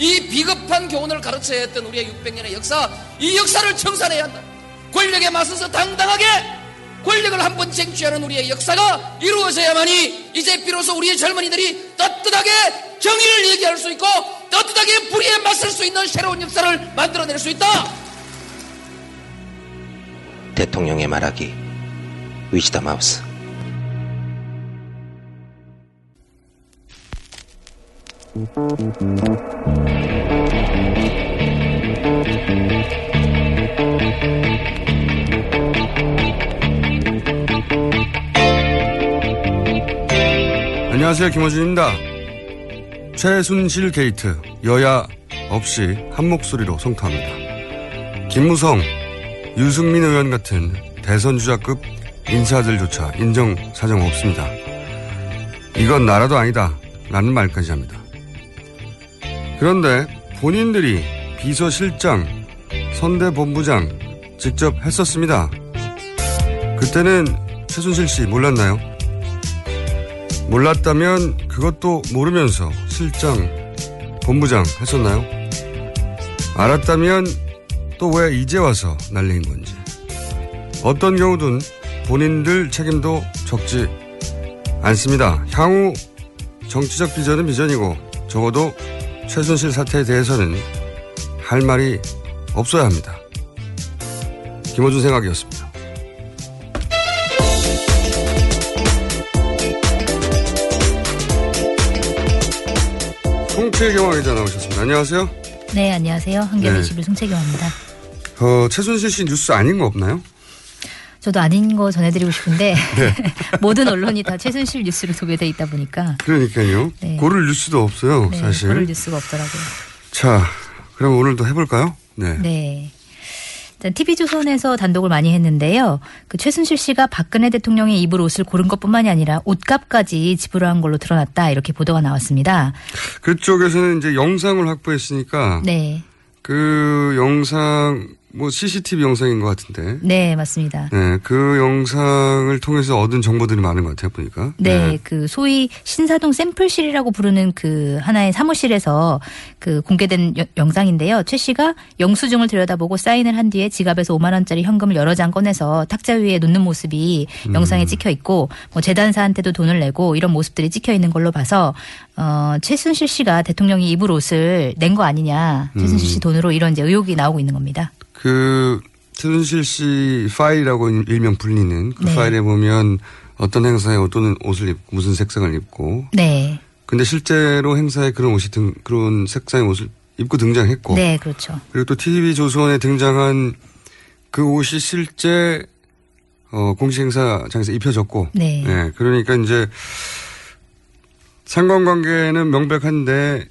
이 비겁한 교훈을 가르쳐야 했던 우리의 600년의 역사, 이 역사를 청산해야 한다. 권력에 맞서서 당당하게 권력을 한 번 쟁취하는 우리의 역사가 이루어져야만이 이제 비로소 우리의 젊은이들이 떳떳하게 정의를 얘기할 수 있고 떳떳하게 불의에 맞설 수 있는 새로운 역사를 만들어낼 수 있다. 대통령의 말하기 위즈다 마우스 안녕하세요. 김어준입니다. 최순실 게이트 여야 없이 한 목소리로 성토합니다. 김무성, 유승민 의원 같은 대선 주자급 인사들조차 인정 사정 없습니다. 이건 나라도 아니다. 라는 말까지 합니다. 그런데 본인들이 비서실장, 선대본부장 직접 했었습니다. 그때는 최순실 씨 몰랐나요? 몰랐다면 그것도 모르면서 실장, 본부장 했었나요? 알았다면 또 왜 이제 와서 날린 건지. 어떤 경우든 본인들 책임도 적지 않습니다. 향후 정치적 비전은 비전이고 적어도 최순실 사태에 대해서는 할 말이 없어야 합니다. 김호준 생각이었습니다. 송채경화 기자 나오셨습니다. 안녕하세요. 네, 안녕하세요. 한겨레 네. 21 송채경입니다. 어, 최순실 씨 뉴스 아닌 거 없나요? 저도 아닌 거 전해드리고 싶은데 네. 모든 언론이 다 최순실 뉴스로 소개돼 있다 보니까 그러니까요. 네. 고를 뉴스도 없어요, 네, 사실. 고를 뉴스가 없더라고요. 자, 그럼 오늘도 해볼까요? 네. 네. TV조선에서 단독을 많이 했는데요. 그 최순실 씨가 박근혜 대통령의 입을 옷을 고른 것뿐만이 아니라 옷값까지 지불한 걸로 드러났다 이렇게 보도가 나왔습니다. 그쪽에서는 이제 영상을 확보했으니까 네, 그 영상 뭐 CCTV 영상인 것 같은데. 네 맞습니다. 네, 그 영상을 통해서 얻은 정보들이 많은 것 같아요, 보니까. 네, 그 소위 신사동 샘플실이라고 부르는 그 하나의 사무실에서 그 공개된 여- 영상인데요. 최 씨가 영수증을 들여다보고 사인을 한 뒤에 지갑에서 5만 원짜리 현금을 여러 장 꺼내서 탁자 위에 놓는 모습이 영상에 찍혀 있고 뭐 재단사한테도 돈을 내고 이런 모습들이 찍혀 있는 걸로 봐서 어 최순실 씨가 대통령이 입을 옷을 낸 거 아니냐. 최순실 씨 돈으로 이런 이제 의혹이 나오고 있는 겁니다. 그 최순실 씨 파일이라고 일명 불리는 그 네. 파일에 보면 어떤 행사에 어떤 옷을 입고 무슨 색상을 입고 네. 근데 실제로 행사에 그런 옷이 등 그런 색상의 옷을 입고 등장했고 네, 그렇죠. 그리고 또 TV 조선에 등장한 그 옷이 실제 어 공식 행사장에서 입혀졌고 네. 예, 그러니까 이제 상관관계는 명백한데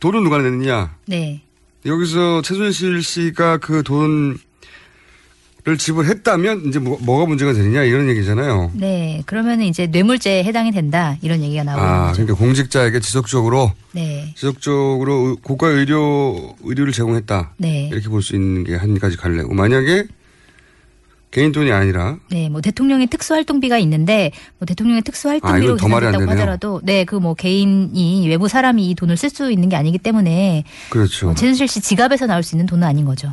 돈은 누가 냈느냐 네. 여기서 최순실 씨가 그 돈을 지불했다면 이제 뭐, 뭐가 문제가 되느냐 이런 얘기잖아요. 네, 그러면은 이제 뇌물죄에 해당이 된다 이런 얘기가 나오는 아, 거죠. 그러니까 공직자에게 지속적으로 네, 지속적으로 의- 고가 의료 의료를 제공했다. 네, 이렇게 볼 수 있는 게 한 가지 갈래고 만약에 개인 돈이 아니라 네, 뭐 대통령의 특수활동비가 있는데 뭐 대통령의 아, 특수활동비로 이건 더 말이 안 계산됐다고 되네요. 하더라도 네, 그 뭐 개인이 외부 사람이 이 돈을 쓸 수 있는 게 아니기 때문에 그렇죠. 뭐 최순실 씨 지갑에서 나올 수 있는 돈은 아닌 거죠.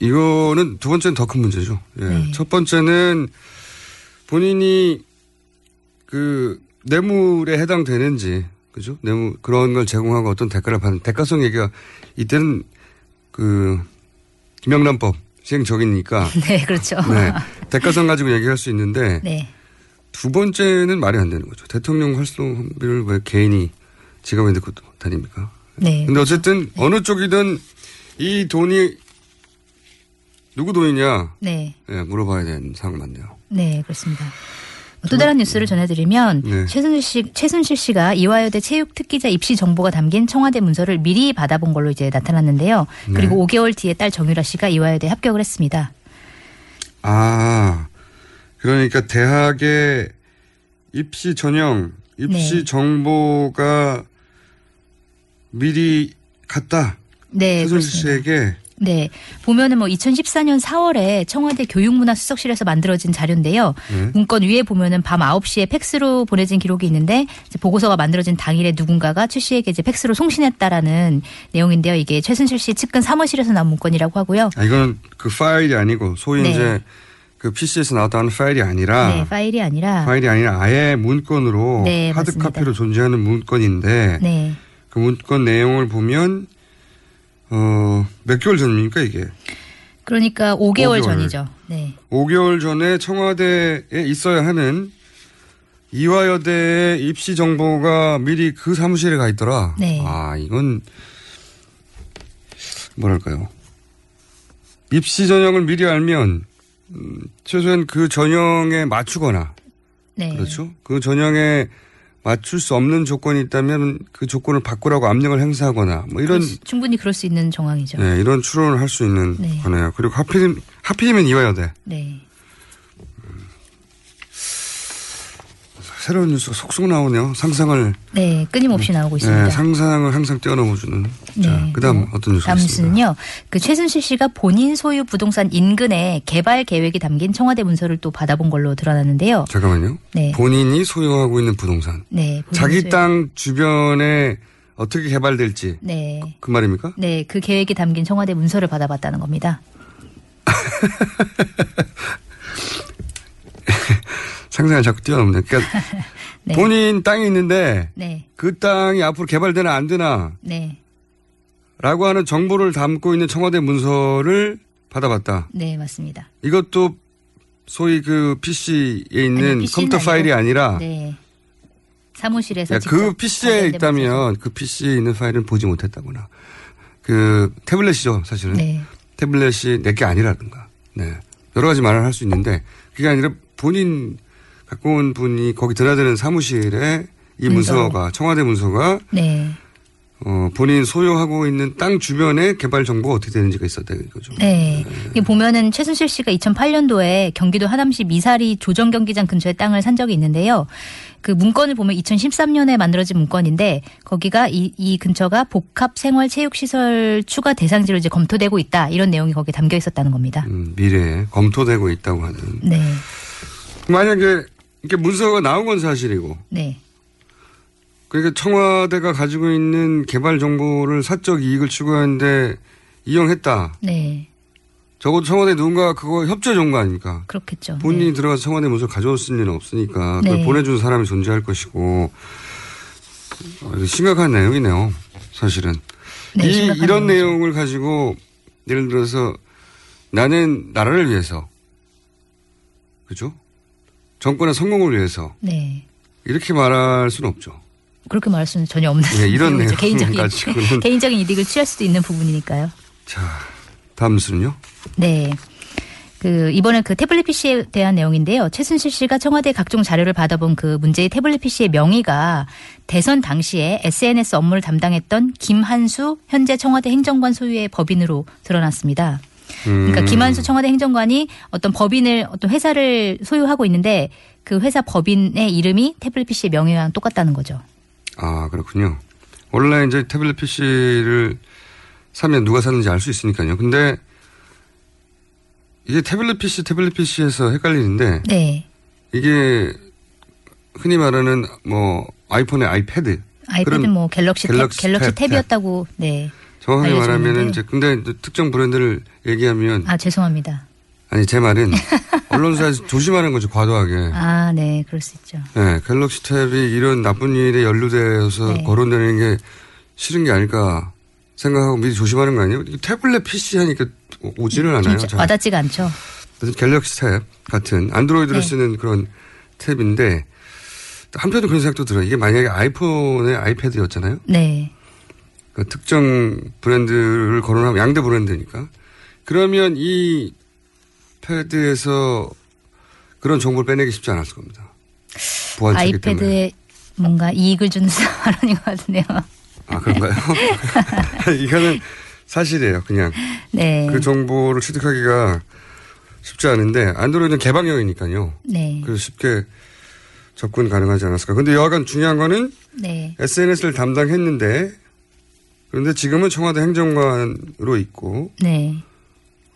이거는 두 번째는 더 큰 문제죠. 예. 네. 첫 번째는 본인이 그 뇌물에 해당되는지 그죠? 뇌물 그런 걸 제공하고 어떤 대가를 받는 대가성 얘기가 이때는 그 김영란법 시행적이니까 네, 그렇죠. 네. 대가성 가지고 얘기할 수 있는데 네, 두 번째는 말이 안 되는 거죠. 대통령 활동비를 왜 개인이 지갑에 넣고 다닙니까? 네, 근데 어쨌든 어느 쪽이든 이 돈이 누구 돈이냐 네, 예, 물어봐야 되는 상황 맞네요. 네, 그렇습니다. 또 다른 뉴스를 전해드리면 네. 최순실 씨 최순실 씨가 이화여대 체육 특기자 입시 정보가 담긴 청와대 문서를 미리 받아본 걸로 이제 나타났는데요. 네. 그리고 5개월 뒤에 딸 정유라 씨가 이화여대 합격을 했습니다. 아, 그러니까 대학의 입시 전형, 입시 네. 정보가 미리 갔다. 네, 최순실 그렇습니다. 씨에게 네. 보면은 뭐 2014년 4월에 청와대 교육문화수석실에서 만들어진 자료인데요. 네. 문건 위에 보면은 밤 9시에 팩스로 보내진 기록이 있는데 보고서가 만들어진 당일에 누군가가 최 씨에게 이제 팩스로 송신했다라는 내용인데요. 이게 최순실 씨 측근 사무실에서 나온 문건이라고 하고요. 아, 이건 그 파일이 아니고 소위 네. 이제 그 PC에서 나왔다는 파일이 아니라 네, 파일이 아니라 파일이 아니라 아예 문건으로 네, 하드. 카피로 존재하는 문건인데 네. 그 문건 내용을 보면 어, 몇 개월 전입니까 이게? 그러니까 5개월, 5개월. 전이죠. 네. 5개월 전에 청와대에 있어야 하는 이화여대의 입시 정보가 미리 그 사무실에 가 있더라. 네. 아, 이건 뭐랄까요. 입시 전형을 미리 알면 음, 최소한 그 전형에 맞추거나 네. 그렇죠. 그 전형에 맞출 수 없는 조건이 있다면 그 조건을 바꾸라고 압력을 행사하거나 뭐 이런 충분히 그럴 수 있는 정황이죠. 네, 이런 추론을 할 수 있는 네. 거네요. 그리고 하필 하필이면 이화여대. 네. 새로운 뉴스가 속속 나오네요. 상상을 네, 끊임없이 나오고 있습니다. 네, 상상을 항상 뛰어넘어주는. 자, 네. 그다음 어떤 뉴스가 다음? 뉴스는요. 그 최순실 씨가 본인 소유 부동산 인근에 개발 계획이 담긴 청와대 문서를 또 받아본 걸로 드러났는데요. 잠깐만요. 네. 본인이 소유하고 있는 부동산, 네. 자기 소유- 땅 주변에 어떻게 개발될지 네. 그 말입니까? 네, 그 계획이 담긴 청와대 문서를 받아봤다는 겁니다. 상상을 자꾸 뛰어넘네. 그러니까 네. 본인 땅이 있는데 네. 그 땅이 앞으로 개발되나 안 되나 네. 라고 하는 정보를 담고 있는 청와대 문서를 받아봤다. 네, 맞습니다. 이것도 소위 그 PC에 있는 PC는 컴퓨터 파일이. 아니라 네. 사무실에서 그 PC에. 있다면 그 PC에 있는 파일은 보지 못했다거나 그 태블릿이죠 사실은 네. 태블릿이 내게 아니라든가 네 여러 가지 말을 할 수 있는데 그게 아니라 본인 갖고 온 분이 거기 드나드는 사무실에 이 문서. 문서가 청와대 문서가 네. 어, 본인 소유하고 있는 땅 주변에 개발 정보가 어떻게 되는지가 있었다 이거죠. 네. 이게 보면은 최순실 씨가 2008년도에 경기도 하남시 미사리 조정 경기장 근처에 땅을 산 적이 있는데요. 그 문건을 보면 2013년에 만들어진 문건인데 거기가 이, 이 근처가 복합 생활 체육 시설 추가 대상지로 이제 검토되고 있다 이런 내용이 거기에 담겨 있었다는 겁니다. 음, 미래에 검토되고 있다고 하는. 네. 만약에 이렇게 문서가 나온 건 사실이고 네. 그러니까 청와대가 가지고 있는 개발 정보를 사적 이익을 추구하는데 이용했다. 네. 적어도 청와대 누군가 그거 협조해 준 거 아닙니까? 그렇겠죠. 본인이 네. 들어가서 청와대 문서 가져왔을 리는 없으니까 그걸 네. 보내준 사람이 존재할 것이고 어, 심각한 내용이네요. 사실은 네, 이 이런 내용이죠. 내용을 가지고 예를 들어서 나는 나라를 위해서 그죠? 정권의 성공을 위해서 네. 이렇게 말할 수는 없죠. 그렇게 말할 수는 전혀 없는 예, 이런 개인적인 가지고는. 개인적인 이득을 취할 수도 있는 부분이니까요. 자, 다음 뉴스는요? 네. 그 이번에 그 태블릿 PC에 대한 내용인데요. 최순실 씨가 청와대 각종 자료를 받아본 그 문제의 태블릿 PC의 명의가 대선 당시에 SNS 업무를 담당했던 김한수 현재 청와대 행정관 소유의 법인으로 드러났습니다. 그러니까 음. 김한수 청와대 행정관이 어떤 법인을 어떤 회사를 소유하고 있는데 그 회사 법인의 이름이 태블릿 PC의 명예랑 똑같다는 거죠. 아, 그렇군요. 원래 이제 태블릿 PC를 사면 누가 샀는지 알 수 있으니까요. 근데 이게 태블릿 PC, 태블릿 PC에서 헷갈리는데 네. 이게 흔히 말하는 뭐 아이폰의 아이패드. 아이패드 그런 뭐 갤럭시 갤럭시 탭, 갤럭시 탭, 탭이었다고 네. 정확하게 말하면은. 이제 근데 특정 브랜드를 얘기하면 아 죄송합니다. 아니 제 말은 언론사에서 조심하는 거죠 과도하게. 아, 네, 그럴 수 있죠. 네, 갤럭시 탭이 이런 나쁜 일에 연루되어서 네. 거론되는 게 싫은 게 아닐까 생각하고 미리 조심하는 거 아니에요? 태블릿 PC 하니까 오지를 않아요. 좀 잘. 와닿지가 않죠. 갤럭시 탭 같은 안드로이드를 네. 쓰는 그런 탭인데 한편으로 그런 생각도 들어요. 이게 만약에 아이폰의 아이패드였잖아요. 네, 그 특정 브랜드를 거론하면 양대 브랜드니까. 그러면 이 패드에서 그런 정보를 빼내기 쉽지 않았을 겁니다. 때문에. 아이패드에 뭔가 이익을 주는 발언인 것 같은데요. 아 그런가요? 이거는 사실이에요. 그냥 네. 그 정보를 취득하기가 쉽지 않은데 안드로이드는 개방형이니까요. 네. 그래서 쉽게 접근 가능하지 않았을까. 근데 여하간 중요한 거는 네. SNS를 담당했는데 그런데 지금은 청와대 행정관으로 있고 네.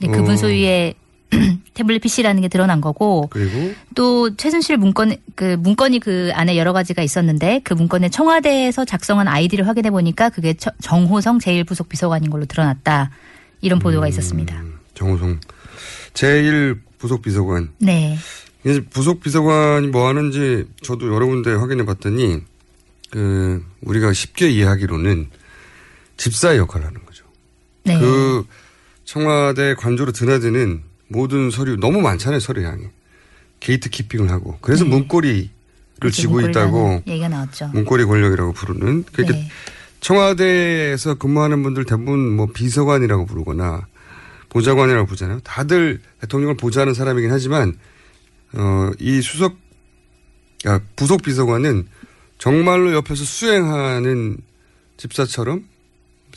네, 그분 어. 소유의 태블릿 PC라는 게 드러난 거고 그리고 또 최순실 문건 그 문건이 그 안에 여러 가지가 있었는데 그 문건에 청와대에서 작성한 아이디를 확인해 보니까 그게 처- 정호성 제1부속 비서관인 걸로 드러났다. 이런 보도가 있었습니다. 정호성 제1 부속 비서관. 네. 이제 부속 비서관이 뭐 하는지 저도 여러 군데 확인해 봤더니 그 우리가 쉽게 이해하기로는 집사의 역할을 하는 거죠. 네. 그 청와대 관저로 드나드는 모든 서류 너무 많잖아요 서류량이 gatekeeping을 하고 그래서 문고리를 그렇죠. 쥐고 문고리라는 있다고 얘기가 나왔죠. 문고리 권력이라고 부르는 그러니까 네. 청와대에서 근무하는 분들 대부분 뭐 비서관이라고 부르거나 보좌관이라고 부르잖아요. 다들 대통령을 보좌하는 사람이긴 하지만 어, 이 수석 아, 부속 비서관은 정말로 옆에서 수행하는 집사처럼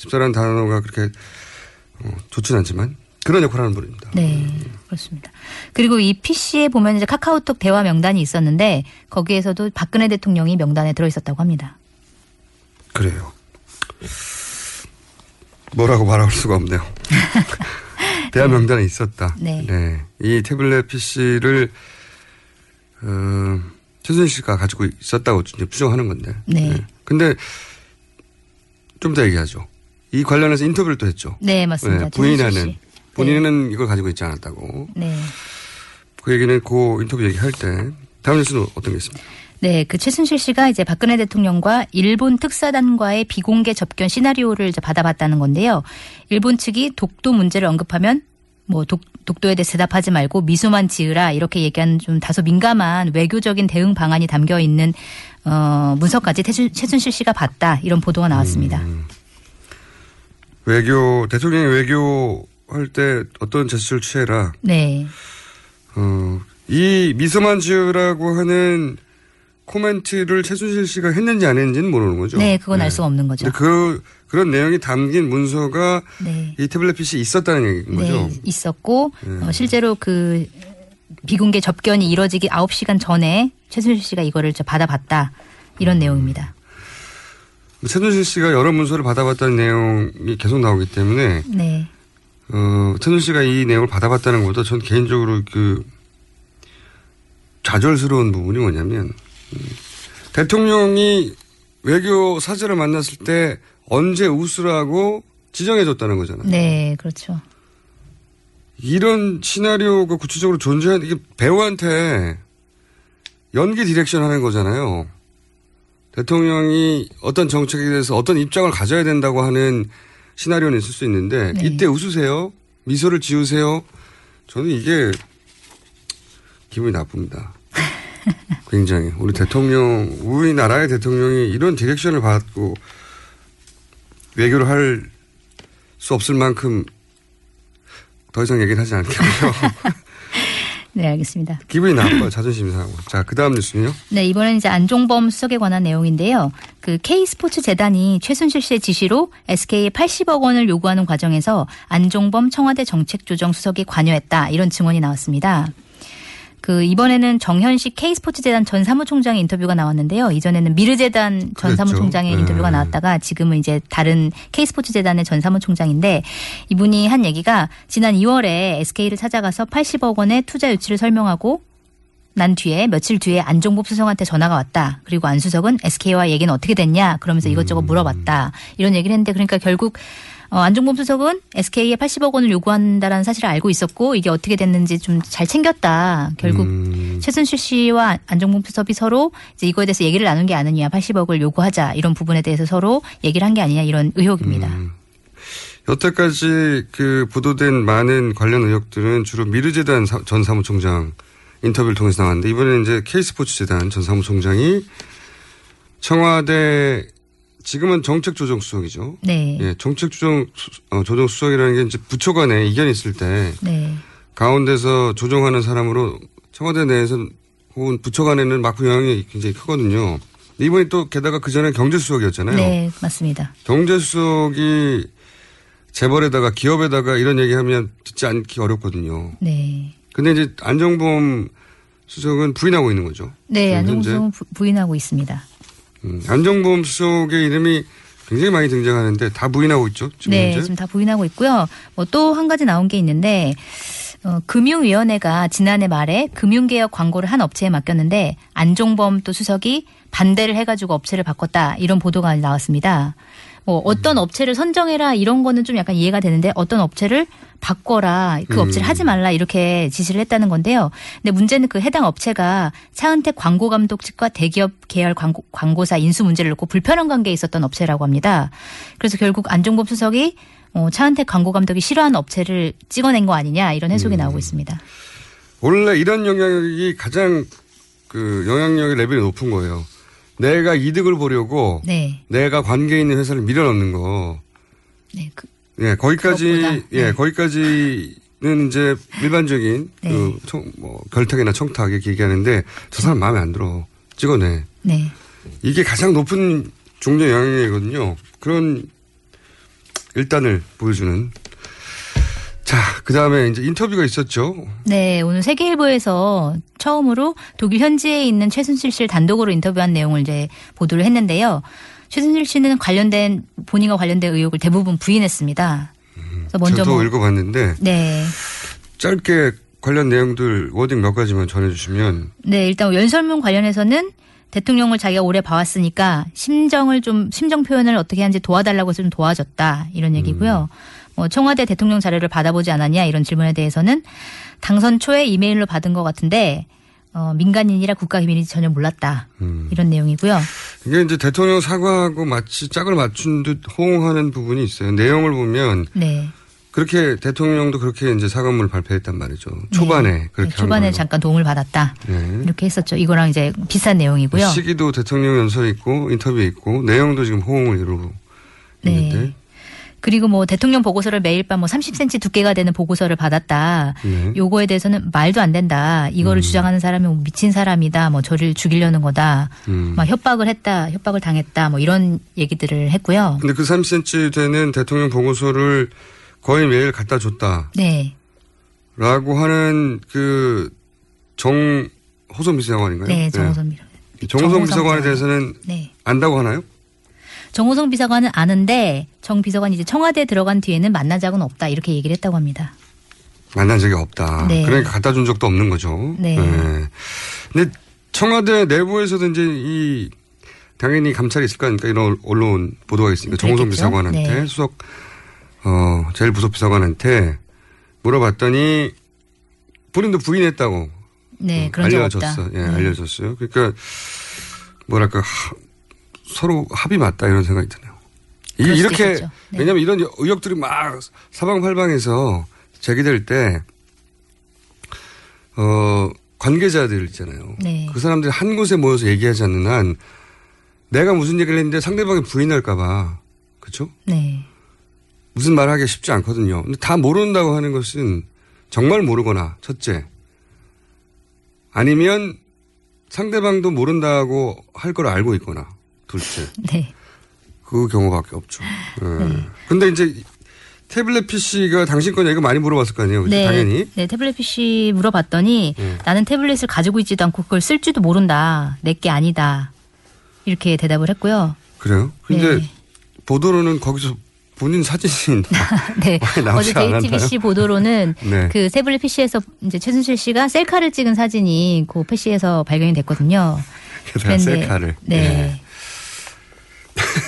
집사라는 단어가 그렇게 어, 좋진 않지만 그런 역할을 하는 분입니다. 네, 그렇습니다. 그리고 이 PC에 보면 이제 카카오톡 대화 명단이 있었는데 거기에서도 박근혜 대통령이 명단에 들어 있었다고 합니다. 그래요. 뭐라고 말할 수가 없네요. 대화 명단에 있었다. 네. 이 태블릿 PC를 어, 최순실 씨가 가지고 있었다고 이제 추정하는 건데. 네. 근데 좀 더 얘기하죠. 이 관련해서 인터뷰를 또 했죠. 네, 맞습니다. 네, 부인하는 씨. 본인은 이걸 가지고 있지 않았다고. 네. 그 얘기는 그 인터뷰 얘기할 때 다음 뉴스는 어떤 게 있습니까? 네, 그 최순실 씨가 이제 박근혜 대통령과 일본 특사단과의 비공개 접견 시나리오를 이제 받아봤다는 건데요. 일본 측이 독도 문제를 언급하면 뭐 독, 독도에 대해 대답하지 말고 미소만 지으라 이렇게 얘기하는 좀 다소 민감한 외교적인 대응 방안이 담겨 있는 어, 문서까지 태순, 최순실 씨가 봤다 이런 보도가 나왔습니다. 외교 대통령이 외교할 때 어떤 제스처를 취해라. 네, 어, 이 미소만 지으라고 하는 코멘트를 최순실 씨가 했는지 안 했는지는 모르는 거죠. 네, 그건 알 수가 없는 거죠. 그 그런 내용이 담긴 문서가 네. 이 태블릿 PC 에 있었다는 얘기인 거죠. 네, 있었고 네. 어, 실제로 그 비공개 접견이 이뤄지기 9시간 전에 최순실 씨가 이거를 저 받아봤다 이런 내용입니다. 최순실 씨가 여러 문서를 받아봤다는 내용이 계속 나오기 때문에 네. 어, 최순실 씨가 이 내용을 받아봤다는 것보다 전 개인적으로 그 좌절스러운 부분이 뭐냐면 음, 대통령이 외교 사절을 만났을 때 언제 웃으라고 지정해줬다는 거잖아요. 네, 그렇죠. 이런 시나리오가 구체적으로 존재하는 이게 배우한테 연기 direction 하는 거잖아요. 대통령이 어떤 정책에 대해서 어떤 입장을 가져야 된다고 하는 시나리오는 있을 수 있는데 네. 이때 웃으세요. 미소를 지으세요. 저는 이게 기분이 나쁩니다. 굉장히 우리 대통령 우리나라의 대통령이 이런 디렉션을 받고 외교를 할 수 없을 만큼 더 이상 얘기는 하지 않겠고요. 네, 알겠습니다. 기분이 나빠요. 자존심이 상하고. 자, 그 다음 뉴스는요? 네, 이번엔 이제 안종범 수석에 관한 내용인데요. 그 K스포츠 재단이 최순실 씨의 지시로 SK에 80억 원을 요구하는 과정에서 안종범 청와대 정책조정 수석이 관여했다. 이런 증언이 나왔습니다. 그 이번에는 정현식 K스포츠 재단 전 사무총장의 인터뷰가 나왔는데요. 이전에는 미르재단 전 그랬죠. 사무총장의 네. 인터뷰가 나왔다가 지금은 이제 다른 K스포츠 재단의 전 사무총장인데 이분이 한 얘기가 지난 2월에 SK를 찾아가서 80억 원의 투자 유치를 설명하고 난 뒤에 며칠 뒤에 안종범 수석한테 전화가 왔다. 그리고 안 수석은 SK와 얘기는 어떻게 됐냐? 그러면서 이것저것 물어봤다. 이런 얘기를 했는데 그러니까 결국 어, 안종범 수석은 SK에 80억 원을 요구한다라는 사실을 알고 있었고 이게 어떻게 됐는지 좀 잘 챙겼다. 결국 음, 최순실 씨와 안종범 수석이 서로 이제 이거에 대해서 얘기를 나눈 게 아니냐. 80억을 요구하자. 이런 부분에 대해서 서로 얘기를 한 게 아니냐. 이런 의혹입니다. 음. 여태까지 그 보도된 많은 관련 의혹들은 주로 미르재단 사- 전 사무총장 인터뷰를 통해서 나왔는데 이번에는 이제 K스포츠 재단 전 사무총장이 청와대 지금은 정책 조정 수석이죠. 네. 예, 정책 조정 수- 어, 조정 수석이라는 게 이제 부처 간에 이견이 있을 때 네. 가운데서 조정하는 사람으로 청와대 내에서 혹은 부처 간에는 막부 영향이 굉장히 크거든요. 이번에 또 게다가 그 전에 경제수석이었잖아요. 네, 맞습니다. 경제수석이 재벌에다가 기업에다가 이런 얘기하면 듣지 않기 어렵거든요. 네. 근데 이제 안정범 수석은 부인하고 있는 거죠. 네, 안정범. 수석은 부- 부인하고 있습니다. 음, 안정범 수석의 이름이 굉장히 많이 등장하는데 다 부인하고 있죠. 지금 네, 현재. 지금 다 부인하고 있고요. 뭐 또 한 가지 나온 게 있는데 어, 금융위원회가 지난해 말에 금융개혁 광고를 한 업체에 맡겼는데 안종범 또 수석이 반대를 해가지고 업체를 바꿨다 이런 보도가 나왔습니다. 뭐 어떤 업체를 선정해라 이런 거는 좀 약간 이해가 되는데 어떤 업체를 바꿔라 그 업체를 하지 말라 이렇게 지시를 했다는 건데요. 근데 문제는 그 해당 업체가 차은택 광고 감독 측과 대기업 계열 광고, 광고사 인수 문제를 놓고 불편한 관계에 있었던 업체라고 합니다. 그래서 결국 안종범 수석이 어, 차은택 광고 감독이 싫어하는 업체를 찍어낸 거 아니냐 이런 해석이 나오고 있습니다. 원래 이런 영향력이 가장 그 영향력의 레벨이 높은 거예요. 내가 이득을 보려고 네, 내가 관계 있는 회사를 밀어넣는 거. 네, 그, 예, 거기까지 그것보다, 예, 네. 거기까지는 이제 일반적인 네. 그 청, 뭐 결탁이나 청탁 이렇게 얘기하는데 저 사람 마음에 안 들어. 찍어내. 네, 이게 가장 높은 종류 영향력이거든요. 그런 일단을 보여주는. 자, 그 다음에 이제 인터뷰가 있었죠. 네. 오늘 세계일보에서 처음으로 독일 현지에 있는 최순실 씨를 단독으로 인터뷰한 내용을 이제 보도를 했는데요. 최순실 씨는 관련된 본인과 관련된 의혹을 대부분 부인했습니다. 그래서 먼저 저도 뭐 읽어봤는데 네. 짧게 관련 내용들 워딩 몇 가지만 전해주시면 네, 일단 연설문 관련해서는 대통령을 자기가 오래 봐왔으니까 심정을 좀 심정 표현을 어떻게 하는지 도와달라고 해서 좀 도와줬다 이런 얘기고요. 뭐 청와대 대통령 자료를 받아보지 않았냐 이런 질문에 대해서는 당선 초에 이메일로 받은 것 같은데 어, 민간인이라 국가 기밀인지 전혀 몰랐다 이런 내용이고요. 이게 이제 대통령 사과하고 마치 짝을 맞춘 듯 호응하는 부분이 있어요. 내용을 보면 네, 그렇게 대통령도 그렇게 이제 사과문을 발표했단 말이죠. 초반에 그렇게 네, 초반에 한 잠깐 도움을 받았다 네. 이렇게 했었죠. 이거랑 이제 비슷한 내용이고요. 시기도 대통령 연설이 있고 인터뷰 있고 내용도 지금 호응을 이루고 네. 있는데 그리고 뭐 대통령 보고서를 매일 밤 뭐 30cm 두께가 되는 보고서를 받았다. 네. 요거에 대해서는 말도 안 된다. 이거를 음. 주장하는 사람이 뭐 미친 사람이다. 뭐 저를 죽이려는 거다. 음. 막 협박을 했다. 협박을 당했다. 뭐 이런 얘기들을 했고요. 근데 그 3cm 되는 대통령 보고서를 거의 매일 갖다 줬다라고 네. 하는 그 정 호선 비서관인가요? 네, 정호성 비 네. 정호성 정호성 비서관에 비서관. 대해서는 네. 안다고 하나요? 정호성 비서관은 아는데 정 비서관이 이제 청와대 들어간 뒤에는 만난 적은 없다. 이렇게 얘기를 했다고 합니다. 만난 적이 없다. 네. 그러니까 갖다 준 적도 없는 거죠. 네. 근데 청와대 내부에서도 이제 이 당연히 감찰이 있을 거 아닙니까? 이런 언론 보도가 있으니까 정호성. 비서관한테 네. 수석 어 제일 부속 비서관한테 물어봤더니 본인도 부인했다고 네, 음, 그런 적 알려졌어. 예, 네. 알려졌어요. 그러니까 뭐랄까 하- 서로 합이 맞다 이런 생각이 드네요. 이- 이렇게. 네. 왜냐하면 이런 의혹들이 막 사방팔방에서 제기될 때 어, 관계자들 있잖아요. 네. 그 사람들이 한 곳에 모여서 얘기하지 않는 한 내가 무슨 얘기를 했는데 상대방이 부인할까봐 그렇죠? 네. 무슨 말 하기가 쉽지 않거든요. 근데 다 모른다고 하는 것은 정말 모르거나, 첫째. 아니면 상대방도 모른다고 할 걸 알고 있거나, 둘째. 네. 그 경우밖에 없죠. 예. 근데 이제 태블릿 PC가 당신 거냐 이거 많이 물어봤을 거 아니에요. 네, 당연히. 네, 태블릿 PC 물어봤더니 네. 나는 태블릿을 가지고 있지도 않고 그걸 쓸 줄도 모른다. 내 게 아니다. 이렇게 대답을 했고요. 그래요? 근데 네. 보도로는 거기서 본인 사진이 네. 어제 JTBC 보도로는 네. 그 태블릿 PC에서 이제 최순실 씨가 셀카를 찍은 사진이 그 PC에서 발견이 됐거든요. 게다가 셀카를. 네.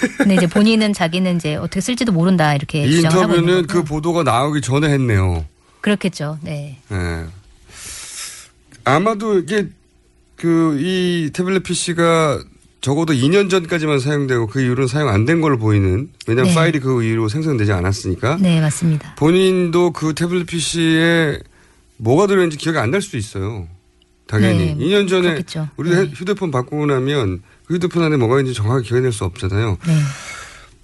예. 근데 이제 본인은 자기는 이제 어떻게 쓸지도 모른다 이렇게 이 주장을 하고 인터뷰는. 그 보도가 나오기 전에 했네요. 그렇겠죠. 네. 예. 아마도 이게 그 이 태블릿 PC가 적어도 2년 전까지만 사용되고 그 이후로는 사용 안 된 걸로 보이는 왜냐하면 네. 파일이 그 이후로 생성되지 않았으니까 네, 맞습니다. 본인도 그 태블릿 PC에 뭐가 들어있는지 기억이 안 날 수도 있어요. 당연히. 네, 2년 전에 그렇겠죠. 우리 네. 휴대폰 바꾸고 나면 그 휴대폰 안에 뭐가 있는지 정확하게 기억이 날수 없잖아요. 네.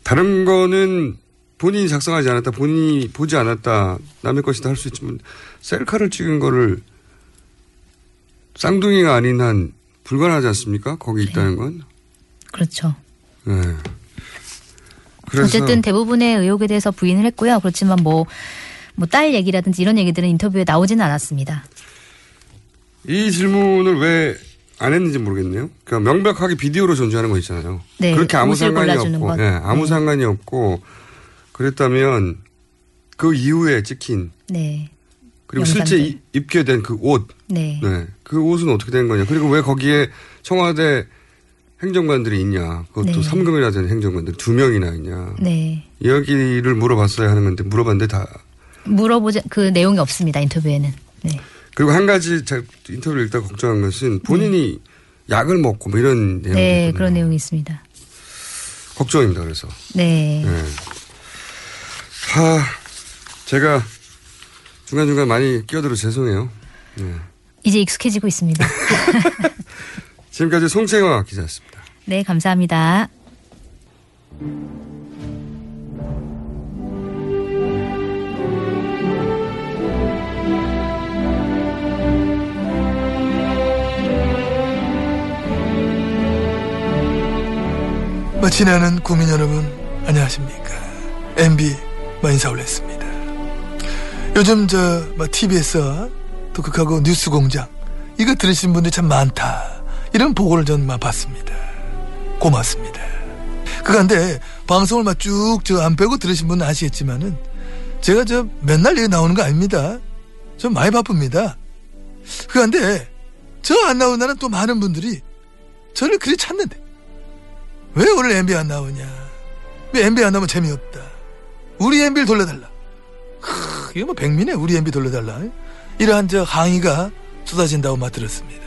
다른 거는 본인이 작성하지 않았다, 본인이 보지 않았다, 남의 것이다 할 수 있지만 셀카를 찍은 거를 쌍둥이가 아닌 한 불가능하지 않습니까? 거기 있다는 건. 그렇죠. 네. 어쨌든 대부분의 의혹에 대해서 부인을 했고요. 그렇지만 뭐, 뭐 딸 얘기라든지 이런 얘기들은 인터뷰에 나오지는 않았습니다. 이 질문을 왜 안 했는지 모르겠네요. 그러니까 명백하게 비디오로 존재하는 거 있잖아요. 네, 그렇게 아무 상관이 없고, 것. 예, 아무 네. 상관이 없고 그랬다면 그 이후에 찍힌 네. 그리고 실제 영상들. 이- 입게 된 그 옷, 네. 네, 그 옷은 어떻게 된 거냐? 그리고 왜 거기에 청와대 행정관들이 있냐? 그것도 네. 삼금이나 되는 행정관들이 두 명이나 있냐? 네. 이야기를 물어봤어야 하는 건데 물어봤는데 다 물어보자, 그 내용이 없습니다. 인터뷰에는. 네. 그리고 한 가지 제가 인터뷰를 읽다 걱정한 것은 본인이 약을 먹고 뭐 이런 내용이 네, 있거든요. 그런 내용이 있습니다. 걱정입니다. 그래서 네. 네. 하 제가 중간 중간 많이 끼어들어 죄송해요. 네. 이제 익숙해지고 있습니다. 지금까지 송채화 기자였습니다. 네, 감사합니다. 지나는 국민 여러분 안녕하십니까? MB 뭐 인사 올렸습니다. 요즘 저뭐 TV에서 또 극하고 뉴스공장 이거 들으신 분들이 참 많다. 이런 보고를 전막 봤습니다. 고맙습니다. 그간데 방송을 막 쭉 저 안 빼고 들으신 분은 아시겠지만은 제가 저 맨날 여기 나오는 거 아닙니다. 저 많이 바쁩니다. 그간데 저 안 나오는 날은 또 많은 분들이 저를 그리 찾는데 왜 오늘 MB 안 나오냐? 왜 MB 안 나오면 재미없다. 우리 MB를 돌려달라. 크, 이거 뭐 백민에 우리 MB 돌려달라. 이러한 저 항의가 쏟아진다고 막 들었습니다.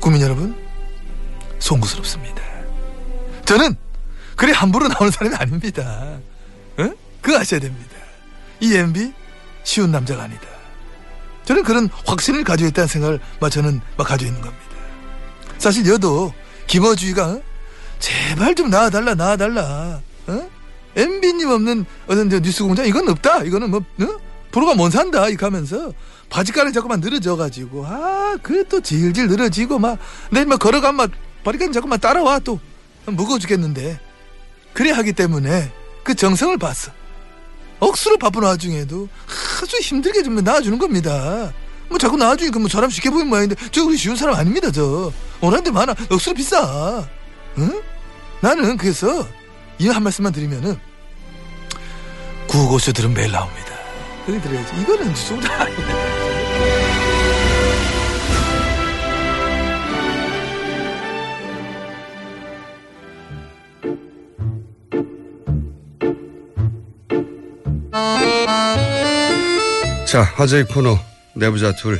국민 여러분, 송구스럽습니다. 저는 그리 함부로 나오는 사람이 아닙니다. 어? 그거 아셔야 됩니다. 이 MB 쉬운 남자가 아니다. 저는 그런 확신을 가지고 있다는 생각을 막 저는 막 가지고 있는 겁니다. 사실 여도 김어주의가 어? 제발 좀 나와달라 나와달라. 어? MB님 없는 어떤 저 뉴스 공장 이건 없다. 이거는 뭐 어? 프로가 못 산다. 이렇게 하면서 바지가락이 자꾸만 늘어져가지고 아그또 질질 늘어지고 막 내일 막 걸어가면 막 바지가락이 자꾸만 따라와 또. 무거워 죽겠는데. 그래 하기 때문에 그 정성을 봤어. 억수로 바쁜 와중에도 아주 힘들게 좀 나와주는 겁니다. 뭐 자꾸 나와주니까 뭐 사람 쉽게 보이는 모양인데 저 그리 쉬운 사람 아닙니다 저. 원하는 데 많아. 억수로 비싸. 응? 나는 그래서 이 한 말씀만 드리면은 구호고쇼들은 매일 나옵니다. 여기 들어야지. 이거는 소다. 자 화제의 코너 내부자 둘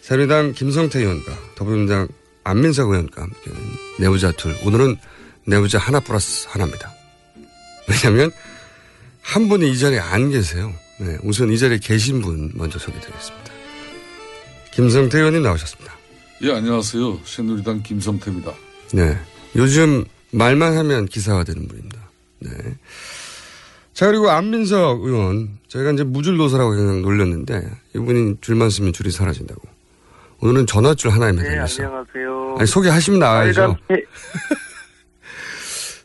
새누리당 김성태 의원과 더불어민주당 안민석 의원과 함께하는 내부자 둘 오늘은 내부자 하나 플러스 하나입니다. 왜냐하면 한 분이 이 자리에 안 계세요. 네, 우선 이 자리에 계신 분 먼저 소개드리겠습니다. 김성태 의원님 나오셨습니다. 예, 안녕하세요. 새누리당 김성태입니다. 네. 요즘 말만 하면 기사가 되는 분입니다. 네. 자, 그리고 안민석 의원. 저희가 이제 무줄노사라고 그냥 놀렸는데, 이분이 줄만 쓰면 줄이 사라진다고. 오늘은 전화줄 하나에 네, 매달렸어. 안녕하세요. 아니, 소개하시면 나와야죠.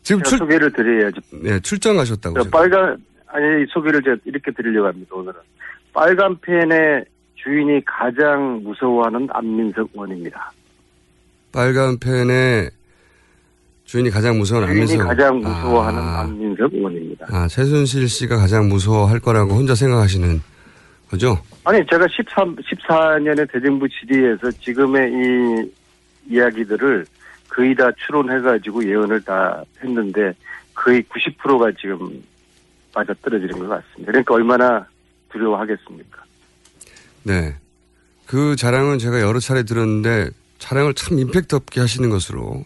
지금 출, 소개를 드려야죠. 네, 출장 가셨다고. 저 제가. 빨간, 아니, 이 소개를 제가 이렇게 드리려고 합니다, 오늘은. 빨간 펜의 주인이 가장 무서워하는 안민석 의원입니다. 빨간 펜의 주인이 가장 무서운 주인이 안민석. 가장 무서워하는 아, 안민석 의원입니다. 아, 최순실 씨가 가장 무서워할 거라고 혼자 생각하시는 거죠? 아니, 제가 13, 14년의 대정부 질의에서 지금의 이 이야기들을 거의 다 추론해가지고 예언을 다 했는데 거의 90%가 지금 맞아 떨어지는 것 같습니다. 그러니까 얼마나 두려워하겠습니까? 네. 그 자랑은 제가 여러 차례 들었는데 자랑을 참 임팩트 없게 하시는 것으로.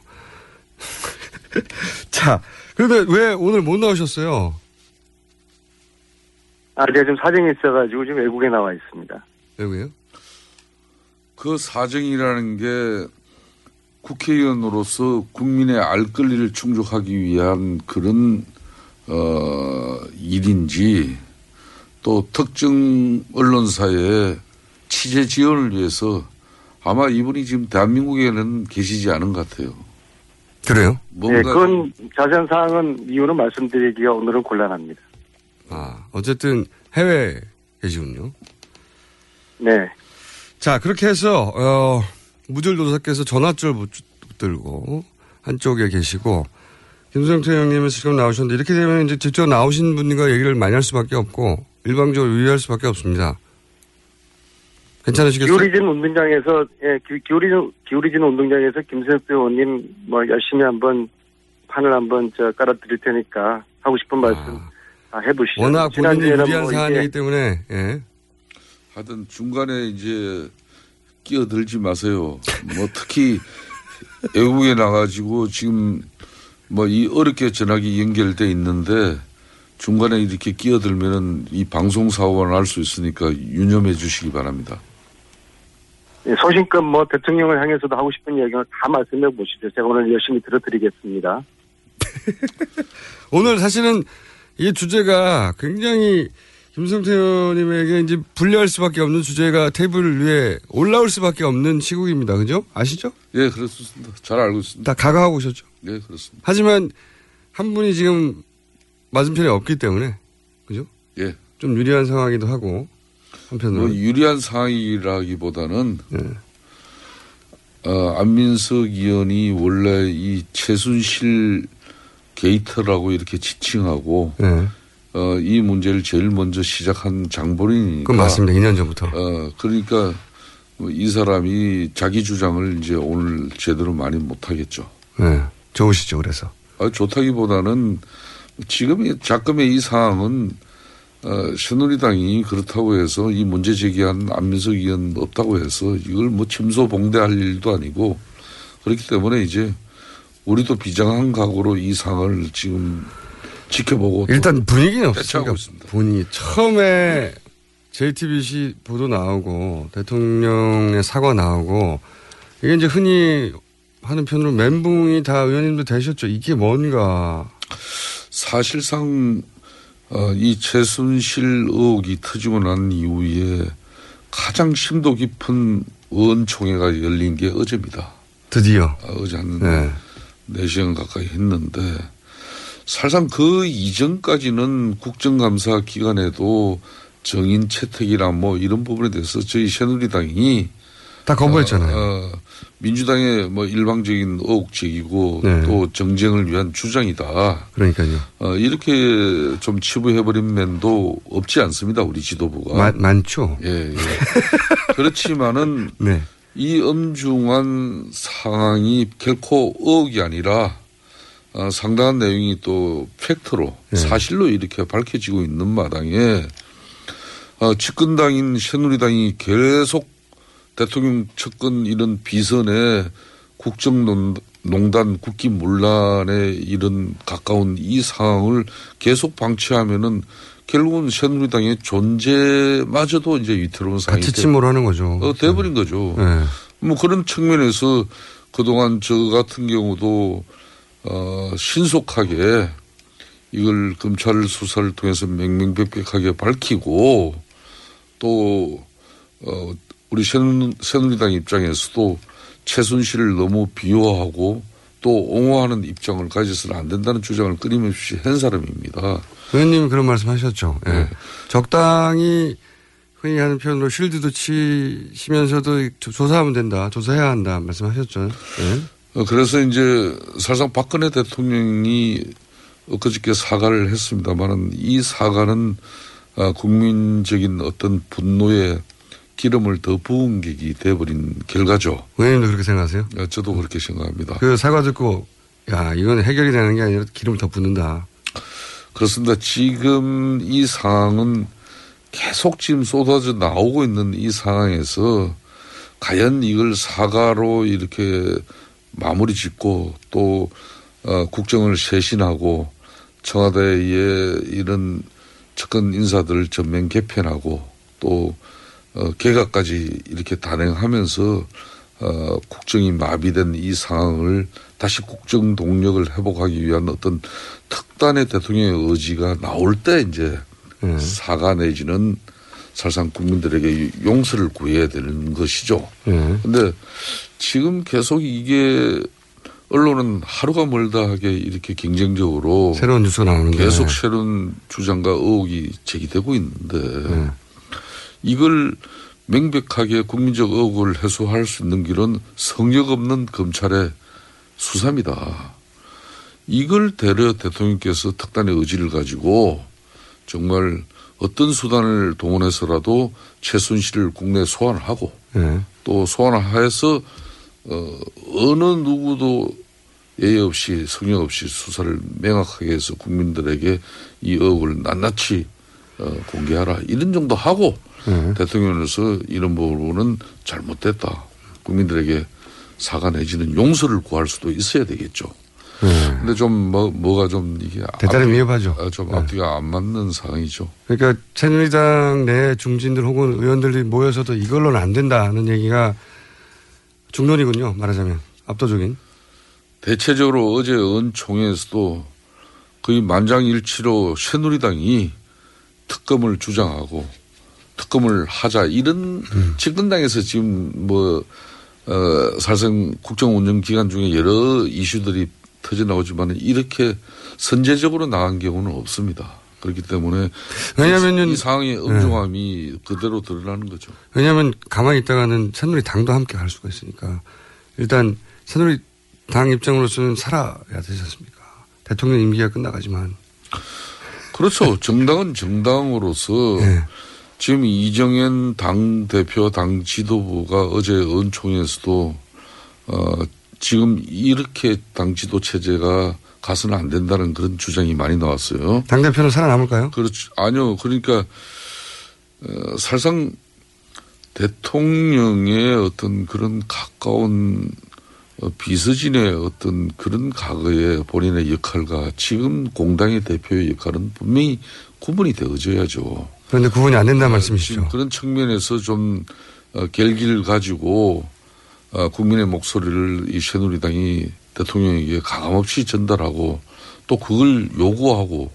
자, 그런데 왜 오늘 못 나오셨어요? 아, 제가 지금 사정이 있어가지고 지금 외국에 나와 있습니다. 왜요? 그 사정이라는 게 국회의원으로서 국민의 알 권리를 충족하기 위한 그런 어 일인지 또 특정 언론사의 취재 지원을 위해서 아마 이분이 지금 대한민국에는 계시지 않은 것 같아요. 그래요? 네, 뭔가 그건 자세한 사항은 이유는 말씀드리기가 오늘은 곤란합니다. 아, 어쨌든 해외에 계시군요. 네. 자, 그렇게 해서, 어, 무들 도사께서 전화줄 못 들고, 한쪽에 계시고, 김성태 형님은 지금 나오셨는데, 이렇게 되면 이제 직접 나오신 분과 얘기를 많이 할 수밖에 없고, 일방적으로 유의할 수밖에 없습니다. 괜찮으시겠어요? 기울이진 운동장에서, 예, 기, 기울이진, 기울이진 운동장에서 김세혁 의원님 뭐 열심히 한번 판을 한번 저 깔아드릴 테니까 하고 싶은 말씀 다 해보시죠. 아. 워낙 본인이 유리한 뭐 사안이기 때문에, 예. 하여튼 중간에 이제 끼어들지 마세요. 뭐 특히 외국에 나가지고 지금 뭐 이 어렵게 전화기 연결돼 있는데 중간에 이렇게 끼어들면은 이 방송 사고가 날 수 있으니까 유념해 주시기 바랍니다. 예, 소신껏 뭐 대통령을 향해서도 하고 싶은 이야기를 다 말씀해 보시죠. 제가 오늘 열심히 들어드리겠습니다. 오늘 사실은 이 주제가 굉장히 김성태 의원님에게 이제 불리할 수밖에 없는 주제가 테이블 위에 올라올 수밖에 없는 시국입니다. 그죠? 아시죠? 예, 그렇습니다. 잘 알고 있습니다. 다 각오하고 오셨죠? 네, 그렇습니다. 하지만 한 분이 지금 맞은편에 없기 때문에 그죠? 예. 좀 유리한 상황이기도 하고 한편으로 뭐 유리한 상황이라기보다는 네. 어, 안민석 의원이 원래 이 최순실 게이트라고 이렇게 지칭하고 네. 어, 이 문제를 제일 먼저 시작한 장본인이니까. 그건 맞습니다. 2년 전부터. 어, 그러니까 뭐이 사람이 자기 주장을 이제 오늘 제대로 많이 못하겠죠. 네. 좋으시죠. 그래서 아, 좋다기보다는 지금 작금의 이 상황은 어, 새누리당이 그렇다고 해서 이 문제 제기한 안민석 의원 없다고 해서 이걸 뭐 침소봉대할 일도 아니고 그렇기 때문에 이제 우리도 비장한 각오로 이 상황을 지금 지켜보고 또 일단 분위기는 없습니다. 있습니다. 분위기 처음에 JTBC 보도 나오고 대통령의 사과 나오고 이게 이제 흔히 하는 편으로 멘붕이 다 의원님도 되셨죠. 이게 뭔가 사실상 어, 이 최순실 의혹이 터지고 난 이후에 가장 심도 깊은 의원총회가 열린 게 어제입니다. 드디어 아, 어제 한 네. 4시간 가까이 했는데 사실상 그 이전까지는 국정감사 기간에도 정인 채택이나 뭐 이런 부분에 대해서 저희 새누리당이 다 거부했잖아요. 어, 어, 민주당의 뭐 일방적인 의혹 제기고 네. 또 정쟁을 위한 주장이다. 그러니까요. 어, 이렇게 좀 치부해버린 면도 없지 않습니다. 우리 지도부가. 마- 많죠. 예, 예. 그렇지만은 네. 이 엄중한 상황이 결코 의혹이 아니라 어, 상당한 내용이 또 팩트로 네. 사실로 이렇게 밝혀지고 있는 마당에 어, 집권당인 새누리당이 계속 대통령 측근 이런 비선에 국정농단 국기 문란에 이런 가까운 이 상황을 계속 방치하면은 결국은 새누리당의 존재마저도 이제 위태로운 상황이 같이 돼- 침몰하는 거죠. 어, 돼버린 거죠. 네. 뭐 그런 측면에서 그동안 저 같은 경우도 어, 신속하게 이걸 검찰 수사를 통해서 명명백백하게 밝히고 또 어, 우리 새누- 새누리당 입장에서도 최순실을 너무 비호하고 또 옹호하는 입장을 가져서는 안 된다는 주장을 끊임없이 한 사람입니다. 의원님이 그런 말씀 하셨죠. 예. 네. 적당히 흔히 하는 표현으로 쉴드도 치시면서도 조- 조사하면 된다. 조사해야 한다. 말씀하셨죠. 예. 어, 그래서 이제 사실상 박근혜 대통령이 엊그저께 사과를 했습니다만은 이 사과는 아, 국민적인 어떤 분노에 기름을 더 부은 격이 돼버린 결과죠. 의원님도 그렇게 생각하세요? 어, 저도 그렇게 생각합니다. 그 사과 듣고 야 이건 해결이 되는 게 아니라 기름을 더 붓는다. 그렇습니다. 지금 이 상황은 계속 지금 쏟아져 나오고 있는 이 상황에서 과연 이걸 사과로 이렇게 마무리 짓고 또 어, 국정을 쇄신하고 청와대의 이런 측근 인사들을 전면 개편하고 또 어, 개각까지 이렇게 단행하면서 어, 국정이 마비된 이 상황을 다시 국정 동력을 회복하기 위한 어떤 특단의 대통령의 의지가 나올 때 이제 예. 사과 내지는 사실상 국민들에게 용서를 구해야 되는 것이죠. 예. 근데 지금 계속 이게 언론은 하루가 멀다 하게 이렇게 경쟁적으로 새로운 뉴스가 나오는데. 계속 새로운 주장과 의혹이 제기되고 있는데 이걸 명백하게 국민적 의혹을 해소할 수 있는 길은 성역 없는 검찰의 수사입니다. 이걸 대려 대통령께서 특단의 의지를 가지고 정말 어떤 수단을 동원해서라도 최순실을 국내에 소환하고 예. 또 소환하여서 어, 어느 누구도 예의 없이 성역 없이 수사를 명확하게 해서 국민들에게 이 의혹을 낱낱이 어, 공개하라 이런 정도 하고 예. 대통령으로서 이런 부분은 잘못됐다 국민들에게 사과 내지는 용서를 구할 수도 있어야 되겠죠. 근데 좀 뭐, 뭐가 좀 이게 대단히 앞뒤- 위협하죠. 아, 좀 네. 앞뒤가 안 맞는 상황이죠. 그러니까 새누리당 내 중진들 혹은 의원들이 모여서도 이걸로는 안 된다는 얘기가 중론이군요. 말하자면 압도적인. 대체적으로 어제 은총회에서도 거의 만장일치로 새누리당이 특검을 주장하고 특검을 하자 이런 집권당에서 지금 뭐 어, 사실상 국정 운영 기간 중에 여러 이슈들이 터져 나오지만 이렇게 선제적으로 나간 경우는 없습니다. 그렇기 때문에 왜냐면은- 이, 이 상황의 엄중함이 그대로 드러나는 거죠. 왜냐하면 가만히 있다가는 새누리 당도 함께 갈 수가 있으니까 일단 새누리 당 입장으로서는 살아야 되지 않습니까? 대통령 임기가 끝나가지만. 그렇죠. 정당은 정당으로서 예. 지금 이정현 당 대표 당 지도부가 어제 은총에서도 어 지금 이렇게 당 지도 체제가 가서는 안 된다는 그런 주장이 많이 나왔어요. 당대표는 살아남을까요? 그렇죠. 아니요. 그러니까 어, 사실상 대통령의 어떤 그런 가까운 어, 비서진의 어떤 그런 과거의 본인의 역할과 지금 공당의 대표의 역할은 분명히 구분이 되어져야죠. 그런데 구분이 안 된다는 지금 말씀이시죠. 그런 측면에서 좀 어, 결기를 가지고 어, 국민의 목소리를 이 새누리당이 대통령에게 가감없이 전달하고 또 그걸 요구하고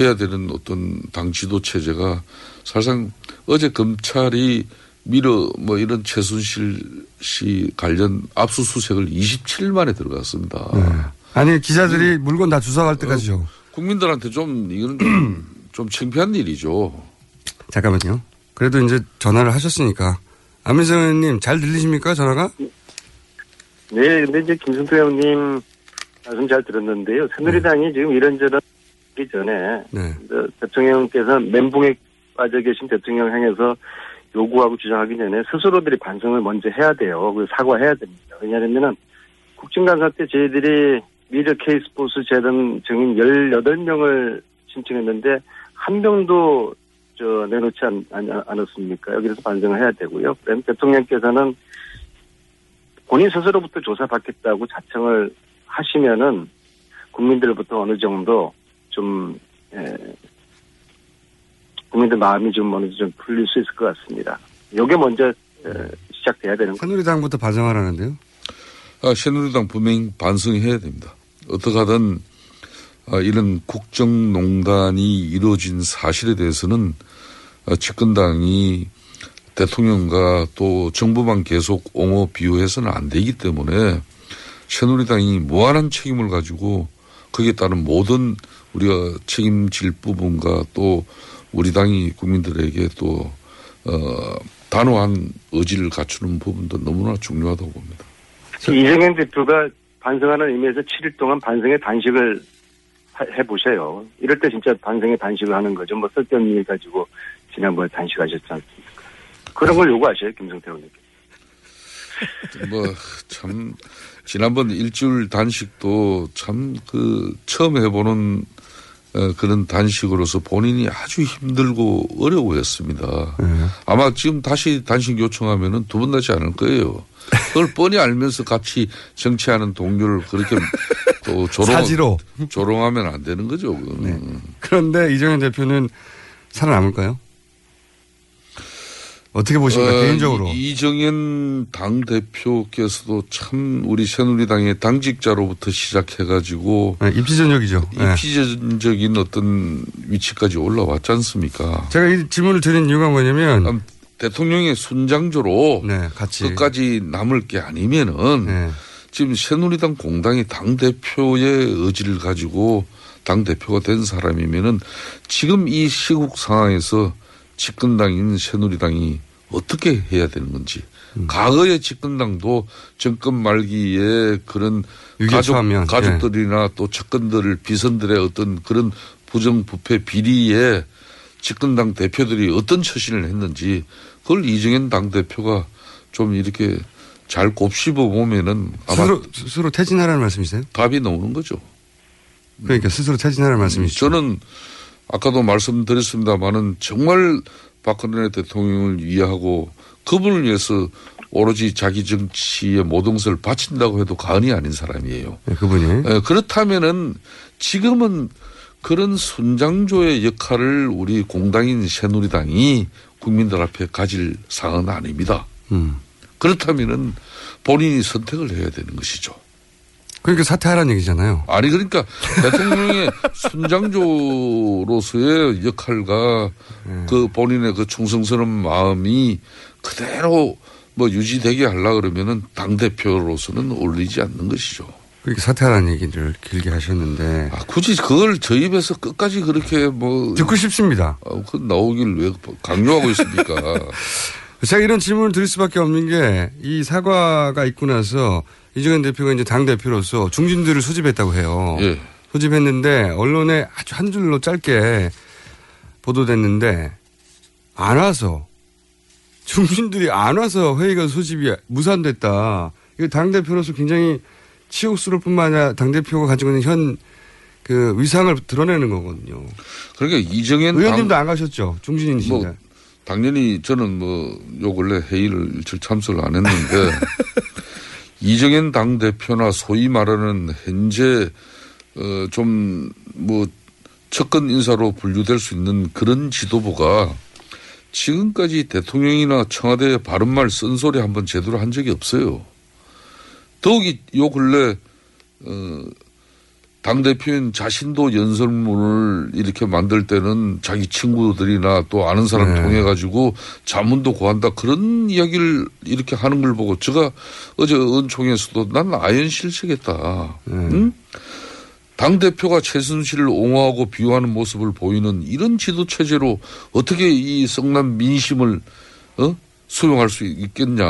해야 되는 어떤 당 지도 체제가 사실상 어제 검찰이 미러 뭐 이런 최순실 씨 관련 압수수색을 27일 만에 들어갔습니다. 네. 아니 기자들이 음. 물건 다 주워갈 때까지요. 국민들한테 좀 이거는 좀, 좀 창피한 일이죠. 잠깐만요. 그래도 이제 전화를 하셨으니까 안민석 의원님 잘 들리십니까 전화가? 네, 근데 이제 김승태 형님 말씀 잘 들었는데요. 새누리당이 지금 이런저런 하기 전에 네. 그 대통령께서 멘붕에 빠져 계신 대통령 향해서 요구하고 주장하기 전에 스스로들이 반성을 먼저 해야 돼요. 그 사과해야 됩니다. 왜냐하면은 국정감사 때 저희들이 미르 K스포츠 재단 증인 18명을 신청했는데 한 명도 저 내놓지 않, 않, 않았습니까? 여기서 반성을 해야 되고요. 대통령께서는 본인 스스로부터 조사받겠다고 자청을 하시면은 국민들부터 어느 정도 좀 에, 국민들 마음이 좀 어느 정도 좀 풀릴 수 있을 것 같습니다. 요게 먼저 에, 시작돼야 되는 거. 새누리당부터 반성하라는데요. 아, 새누리당 분명히 반성해야 됩니다. 어떻게 하든 아, 이런 국정농단이 이루어진 사실에 대해서는 아, 집권당이 대통령과 또 정부만 계속 옹호 비호해서는 안 되기 때문에 새누리당이 무한한 책임을 가지고 거기에 따른 모든 우리가 책임질 부분과 또 우리 당이 국민들에게 또 어, 단호한 의지를 갖추는 부분도 너무나 중요하다고 봅니다. 이정현 대표가 반성하는 의미에서 7일 동안 반성의 단식을 하- 해보세요. 이럴 때 진짜 반성의 단식을 하는 거죠. 뭐 쓸데없는 일 가지고 지난번에 단식하셨지 않습니까? 그런 걸 요구하셔요, 김성태 의원님. 뭐 참 지난번 일주일 단식도 참 그 처음 해보는 어, 그런 단식으로서 본인이 아주 힘들고 어려워했습니다. 아마 지금 다시 단식 요청하면은 두번 나지 않을 거예요. 그걸 뻔히 알면서 같이 정치하는 동료를 그렇게 또 조롱, 사지로. 조롱하면 안 되는 거죠. 그거는. 그런데 이정현 대표는 살아남을까요? 어떻게 보십니까 어, 개인적으로? 이- 이정현 당 대표께서도 참 우리 새누리당의 당직자로부터 시작해가지고 네, 입지전적이죠. 네. 입지전적인 어떤 위치까지 올라왔지 않습니까? 제가 이 질문을 드린 이유가 뭐냐면 음, 대통령의 순장조로 네, 같이 끝까지 남을 게 아니면은 네. 지금 새누리당 공당이 당 대표의 의지를 가지고 당 대표가 된 사람이면은 지금 이 시국 상황에서 집권당인 새누리당이 어떻게 해야 되는 건지. 음. 과거의 집권당도 정권 말기에 그런 가족, 위기처하면, 예. 가족들이나 또 측근들을 비선들의 어떤 그런 부정부패 비리에 집권당 대표들이 어떤 처신을 했는지 그걸 이정현 당 대표가 좀 이렇게 잘 곱씹어 보면은 아마 스스로 스스로 퇴진하라는 말씀이세요? 답이 나오는 거죠. 그러니까 스스로 퇴진하라는 말씀이시죠. 저는 아까도 말씀드렸습니다만은 정말 박근혜 대통령을 위하고 그분을 위해서 오로지 자기 정치의 모든 것을 바친다고 해도 과언이 아닌 사람이에요. 네, 그분이 예, 그렇다면은 지금은 그런 순장조의 역할을 우리 공당인 새누리당이 국민들 앞에 가질 상황은 아닙니다. 음. 그렇다면은 본인이 선택을 해야 되는 것이죠. 그러니까 사퇴하라는 얘기잖아요. 아니 그러니까 대통령의 순장조로서의 역할과 그 본인의 그 충성스러운 마음이 그대로 뭐 유지되게 하려 그러면은 당 대표로서는 어울리지 않는 것이죠. 그렇게 사퇴하라는 얘기를 길게 하셨는데 아, 굳이 그걸 저 입에서 끝까지 그렇게 뭐 듣고 싶습니다. 아, 그 나오길 왜 강요하고 있습니까? 제가 이런 질문을 드릴 수밖에 없는 게 이 사과가 있고 나서 이정현 대표가 이제 당 대표로서 중진들을 소집했다고 해요. 예. 소집했는데 언론에 아주 한 줄로 짧게 보도됐는데 안 와서 중진들이 안 와서 회의가 소집이 무산됐다. 이거 당 대표로서 굉장히 치욕스러울 뿐만 아니라 당 대표가 가지고 있는 현 그 위상을 드러내는 거거든요. 그러니까 이정현 의원님도 당- 안 가셨죠. 중진이신데. 뭐 당연히 저는 뭐 요 근래 회의를 일절 참석을 안 했는데 이정현 당 대표나 소위 말하는 현재 어 좀 뭐 측근 인사로 분류될 수 있는 그런 지도부가 지금까지 대통령이나 청와대에 바른말 쓴소리 한번 제대로 한 적이 없어요. 더욱이 요 근래 어 당대표인 자신도 연설문을 이렇게 만들 때는 자기 친구들이나 또 아는 사람 네. 통해 가지고 자문도 구한다 그런 이야기를 이렇게 하는 걸 보고 제가 어제 은총에서도 난 아연 실색했다. 응? 당 대표가 최순실을 옹호하고 비호하는 모습을 보이는 이런 지도 체제로 어떻게 이 성남 민심을 어? 수용할 수 있겠냐.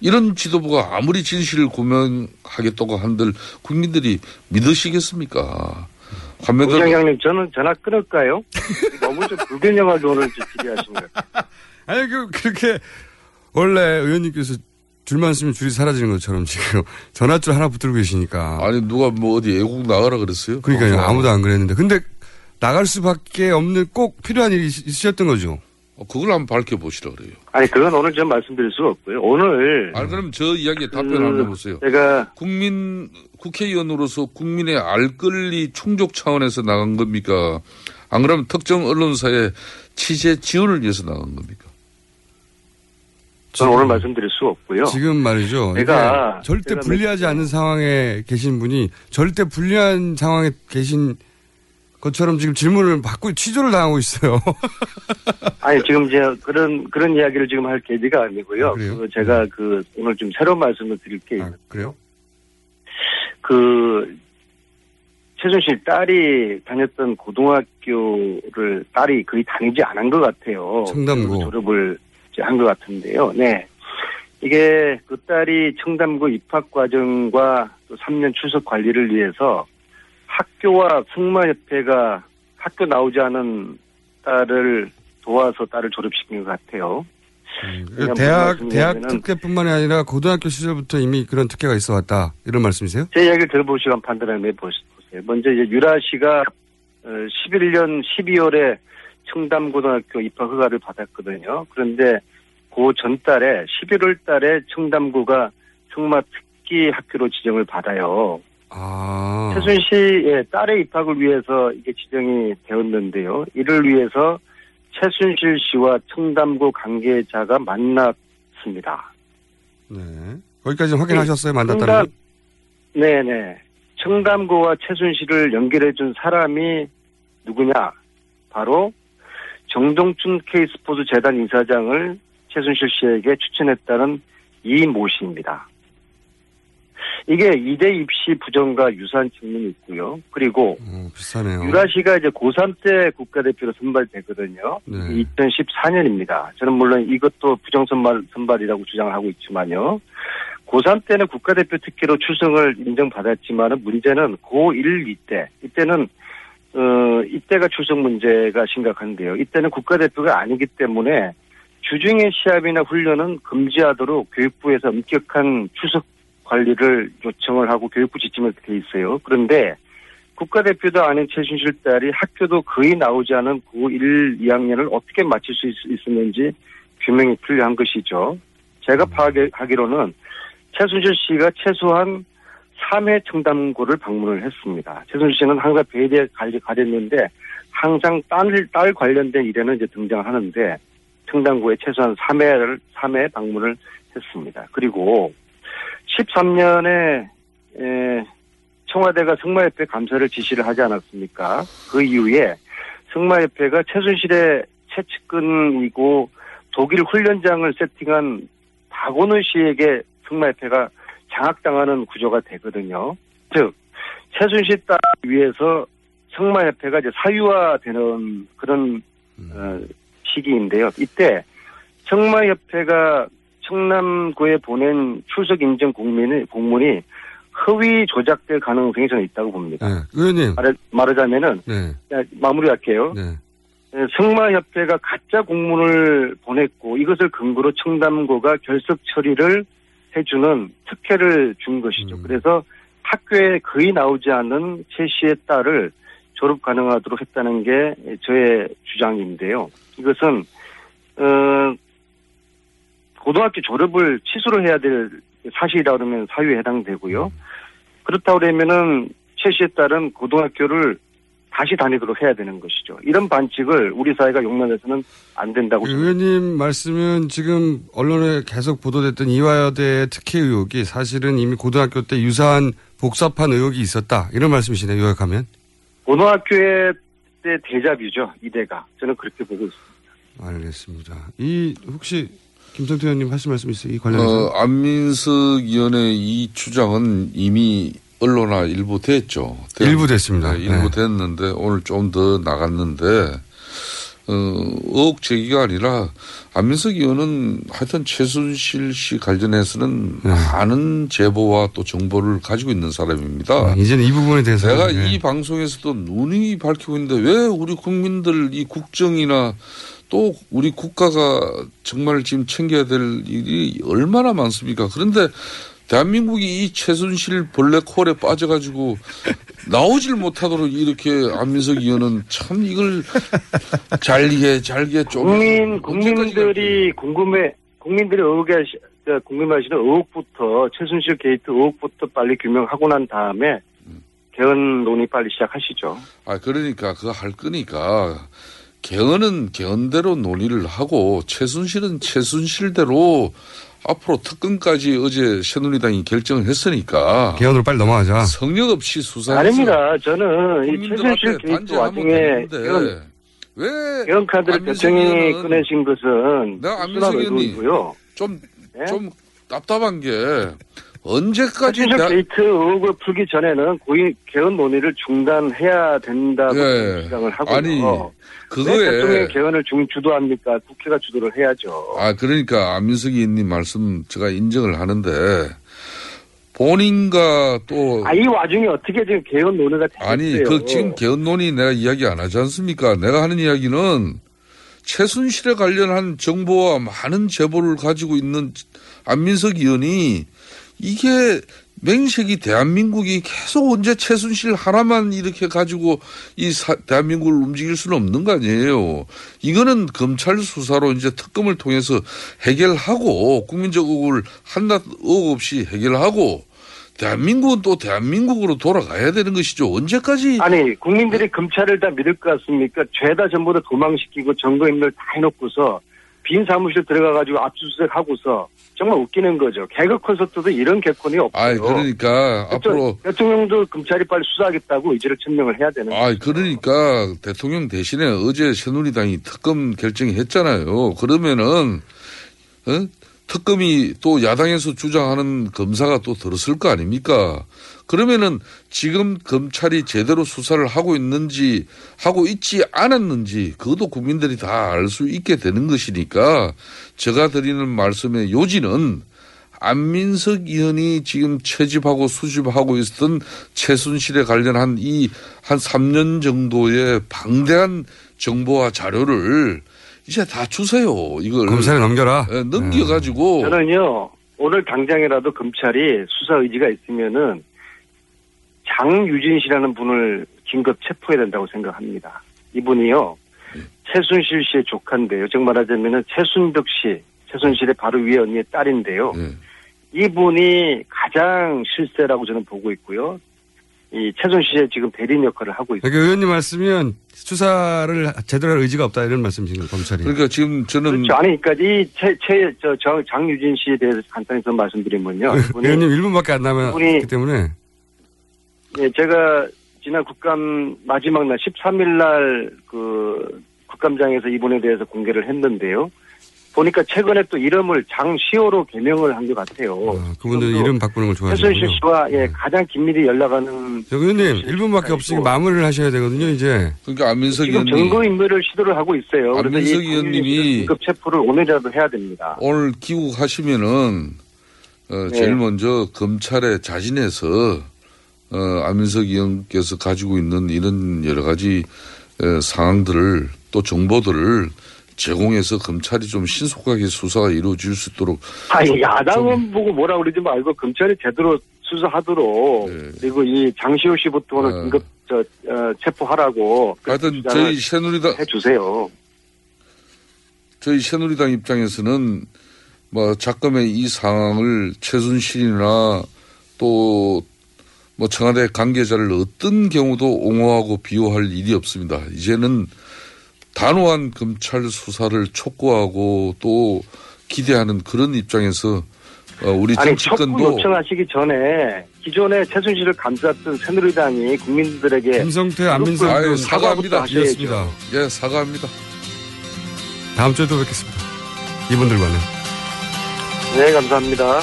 이런 지도부가 아무리 진실을 구명하겠다고 한들 국민들이 믿으시겠습니까? 환매들 부장장님 저는 전화 끊을까요? 너무 좀 불균형하게 오늘 것 같아요. 아니 그 그렇게 원래 의원님께서 줄만 쓰면 줄이 사라지는 것처럼 지금 전화줄 하나 붙들고 계시니까. 아니 누가 뭐 어디 애국 나가라 그랬어요? 그러니까요. 어, 아무도 안 그랬는데. 근데 나갈 수밖에 없는 꼭 필요한 일이 있- 있으셨던 거죠. 어, 그걸 한번 밝혀보시라 그래요. 아니 그건 오늘 좀 말씀드릴 수가 없고요. 오늘 아니 그럼 저 이야기에 답변 한번 해보세요. 제가 국민 국회의원으로서 국민의 알 권리 충족 차원에서 나간 겁니까? 안 그러면 특정 언론사의 취재 지원을 위해서 나간 겁니까? 저는 오늘 말씀드릴 수 없고요. 지금 말이죠. 내가- 절대 불리하지 않은 상황에 계신 분이 절대 불리한 상황에 계신 것처럼 지금 질문을 받고 취조를 당하고 있어요. 아니 지금 이제 그런 그런 이야기를 지금 할 계기가 아니고요. 아? 그 제가 그 오늘 좀 새로운 말씀을 드릴 게 아, 그래요? 그 최순실 딸이 다녔던 고등학교를 딸이 거의 다니지 않은 것 같아요. 청담고. 졸업을 한 것 같은데요. 네. 이게 그 딸이 청담고 입학 과정과 또 3년 출석 관리를 위해서 학교와 승마협회가 학교 나오지 않은 딸을 도와서 딸을 졸업시킨 것 같아요. 그 그냥 대학 대학 특혜뿐만이 아니라 고등학교 시절부터 이미 그런 특혜가 있어 왔다. 이런 말씀이세요? 제 이야기를 들어보시고 판단을 해보세요. 먼저 이제 유라 씨가 11년 12월에 청담고등학교 입학 허가를 받았거든요. 그런데 그 전달에 11월 달에 청담고가 승마 특기 학교로 지정을 받아요. 아. 최순 씨의 딸의 입학을 위해서 이게 지정이 되었는데요. 이를 위해서 최순실 씨와 청담구 관계자가 만났습니다. 네. 거기까지 확인하셨어요? 만났다는 청담, 건? 네네. 청담구와 최순실을 연결해준 사람이 누구냐? 바로 정동춘 K스포츠 재단 이사장을 최순실 씨에게 추천했다는 이 모 씨입니다. 이게 이대 입시 부정과 유사한 측면이 있고요. 그리고 어, 비싸네요. 유라 씨가 이제 고3 때 국가대표로 선발되거든요. 네. 2014년입니다. 저는 물론 이것도 부정선발, 선발이라고 주장을 하고 있지만요. 고3 때는 국가대표 특기로 출성을 인정받았지만 문제는 고1 이때, 이때는, 어, 이때가 출석 문제가 심각한데요. 이때는 국가대표가 아니기 때문에 주중의 시합이나 훈련은 금지하도록 교육부에서 엄격한 출석 관리를 요청을 하고 교육부 지침을 돼 있어요. 그런데 국가대표도 아닌 최순실 딸이 학교도 거의 나오지 않은 고1, 2학년을 어떻게 마칠 수 있, 었는지 규명이 필요한 것이죠. 제가 파악하기로는 최순실 씨가 최소한 3회 청담고를 방문을 했습니다. 최순실 씨는 항상 배대에 가렸는데 항상 딸, 딸 관련된 일에는 이제 등장하는데 청담고에 최소한 3회를, 3회 방문을 했습니다. 그리고 13년에 청와대가 승마협회 감사를 지시를 하지 않았습니까? 그 이후에 승마협회가 최순실의 최측근이고 독일 훈련장을 세팅한 박원우 씨에게 승마협회가 장악당하는 구조가 되거든요. 즉 최순실 딸 위해서 승마협회가 이제 사유화되는 그런 어, 시기인데요. 이때 승마협회가 청남구에 보낸 출석 인증 국민의 공문이 허위 조작될 가능성이 저는 있다고 봅니다. 네. 의원님. 말하, 말하자면은 네. 야, 마무리 할게요. 네. 에, 승마협회가 가짜 공문을 보냈고 이것을 근거로 청담고가 결석 처리를 해주는 특혜를 준 것이죠. 음. 그래서 학교에 거의 나오지 않는 최 씨의 딸을 졸업 가능하도록 했다는 게 저의 주장인데요. 이것은 어, 고등학교 졸업을 취소를 해야 될 사실이라 그러면 사유에 해당되고요. 그렇다 그러면은 최 씨의 딸은 고등학교를 다시 다니도록 해야 되는 것이죠. 이런 반칙을 우리 사회가 용납해서는 안 된다고 의원님 말씀은 지금 언론에 계속 보도됐던 이화여대의 특혜 의혹이 사실은 이미 고등학교 때 유사한 복사판 의혹이 있었다. 이런 말씀이시네요. 요약하면. 고등학교의 때 대잡이죠. 이대가. 저는 그렇게 보고 있습니다. 알겠습니다. 이 혹시 김성태 의원님 하실 말씀 있어요? 이 관련해서? 어, 안민석 의원의 이 주장은 이미 언론화 일부 됐죠. 일부 됐습니다. 네, 일부 네. 됐는데 오늘 좀 더 나갔는데 어, 의혹 제기가 아니라 안민석 의원은 하여튼 최순실 씨 관련해서는 네. 많은 제보와 또 정보를 가지고 있는 사람입니다. 네, 이제는 이 부분에 대해서 내가 네. 이 방송에서도 누누이 밝히고 있는데 왜 우리 국민들 이 국정이나 또 우리 국가가 정말 지금 챙겨야 될 일이 얼마나 많습니까? 그런데 대한민국이 이 최순실 블랙홀에 빠져가지고 나오질 못하도록 이렇게 안민석 의원은 참 이걸 잘게 잘게 좀 국민 국민들이 궁금해 국민들이 의혹에 하시- 그 궁금해하시는 의혹부터 최순실 게이트 의혹부터 빨리 규명하고 난 다음에 개헌 논의 빨리 시작하시죠. 아 그러니까 그거 할 거니까 개헌은 개헌대로 논의를 하고 최순실은 최순실대로 앞으로 특검까지 어제 새누리당이 결정을 했으니까 개헌으로 빨리 넘어가자. 성역 없이 수사해서 아닙니다. 저는 이 최순실 단죄하면 와중에 개헌, 왜 개헌 카드를 대통령이 꺼내신 것은 내가 안민석 의원이 의도이고요. 좀 네? 좀 답답한 게 언제까지 대- 게이트 의혹을 풀기 전에는 고위 개헌 논의를 중단해야 된다고 예. 주장을 하고요. 아니, 왜 그거에 대통령이 개헌을 중 주도합니까? 국회가 주도를 해야죠. 아, 그러니까 안민석 의원님 말씀 제가 인정을 하는데 본인과 또 아, 이 와중에 어떻게 지금 개헌 논의가 되겠어요? 아니, 그 지금 개헌 논의 내가 이야기 안 하지 않습니까? 내가 하는 이야기는 최순실에 관련한 정보와 많은 제보를 가지고 있는 안민석 의원이 이게 맹색이 대한민국이 계속 언제 최순실 하나만 이렇게 가지고 이 사- 대한민국을 움직일 수는 없는 거 아니에요. 이거는 검찰 수사로 이제 특검을 통해서 해결하고 국민적 의혹을 한낱 의혹 없이 해결하고 대한민국은 또 대한민국으로 돌아가야 되는 것이죠. 언제까지 아니 국민들이 검찰을 다 믿을 것 같습니까? 죄다 전부 다 도망시키고 증거인멸 다 해놓고서 빈 사무실 들어가가지고 압수수색 하고서 정말 웃기는 거죠. 개그 콘서트도 이런 개콘이 없어요. 아 그러니까 앞으로 대통령도 검찰이 빨리 수사하겠다고 의지를 천명을 해야 되는 아 그러니까 대통령 대신에 어제 새누리당이 특검 결정했잖아요. 그러면은 어? 특검이 또 야당에서 주장하는 검사가 또 들었을 거 아닙니까? 그러면은 지금 검찰이 제대로 수사를 하고 있는지 하고 있지 않았는지 그것도 국민들이 다 알 수 있게 되는 것이니까 제가 드리는 말씀의 요지는 안민석 의원이 지금 채집하고 수집하고 있었던 최순실에 관련한 이 한 3년 정도의 방대한 정보와 자료를 이제 다 주세요. 이걸 검찰에 넘겨라. 예, 넘겨가지고 저는요 오늘 당장이라도 검찰이 수사 의지가 있으면은 장유진 씨라는 분을 긴급 체포해야 된다고 생각합니다. 이분이요 최순실 씨의 조카인데요. 즉 말하자면은 최순덕 씨, 최순실의 바로 위에 언니의 딸인데요. 예. 이분이 가장 실세라고 저는 보고 있고요. 이 최순실의 지금 대리인 역할을 하고 있어요. 그러니까 의원님 말씀이면 수사를 제대로 할 의지가 없다 이런 말씀이신 거예요, 검찰이. 그러니까 지금 저는 그렇죠. 아니, 그러니까 이 최 최저 장유진 씨에 대해서 간단히 좀 말씀드리면요. 이분이 의원님 1분밖에 안 남았기 이분이- 때문에 예, 제가 지난 국감 마지막 날 13일 날 그 국감장에서 이분에 대해서 공개를 했는데요. 보니까 최근에 또 이름을 장시호로 개명을 한 것 같아요. 아, 그분들 지금도 이름 바꾸는 걸 최순실 좋아하시는군요. 씨와 예, 가장 긴밀히 연락하는 저 의원님 1분밖에 없으니까 마무리를 하셔야 되거든요, 이제. 그러니까 안민석 지금 의원님 증거 인멸을 시도를 하고 있어요. 안민석 이 의원님이 긴급 체포를 오늘이라도 해야 됩니다. 오늘 귀국하시면은 어, 제일 네. 먼저 검찰에 자진해서 어, 안민석 의원께서 가지고 있는 이런 여러 가지 어, 상황들을 또 정보들을 제공해서 검찰이 좀 신속하게 수사가 이루어질 수 있도록 아니 야당은 보고 뭐라 그러지 말고 검찰이 제대로 수사하도록 네. 그리고 이 장시호 씨부터는 아. 긴급 저 어, 체포하라고 하여튼 저희 새누리당 해주세요. 저희 새누리당 입장에서는 뭐 작금의 이 상황을 최순실이나 또 뭐 청와대 관계자를 어떤 경우도 옹호하고 비호할 일이 없습니다. 이제는 단호한 검찰 수사를 촉구하고 또 기대하는 그런 입장에서 어, 우리 아니 정치권도 요청하시기 전에 기존에 최순실을 감쌌던 새누리당이 국민들에게 김성태, 안민석 사과합니다. 이었습니다. 예 사과합니다. 다음 주에 또 뵙겠습니다. 이분들과는. 네 감사합니다.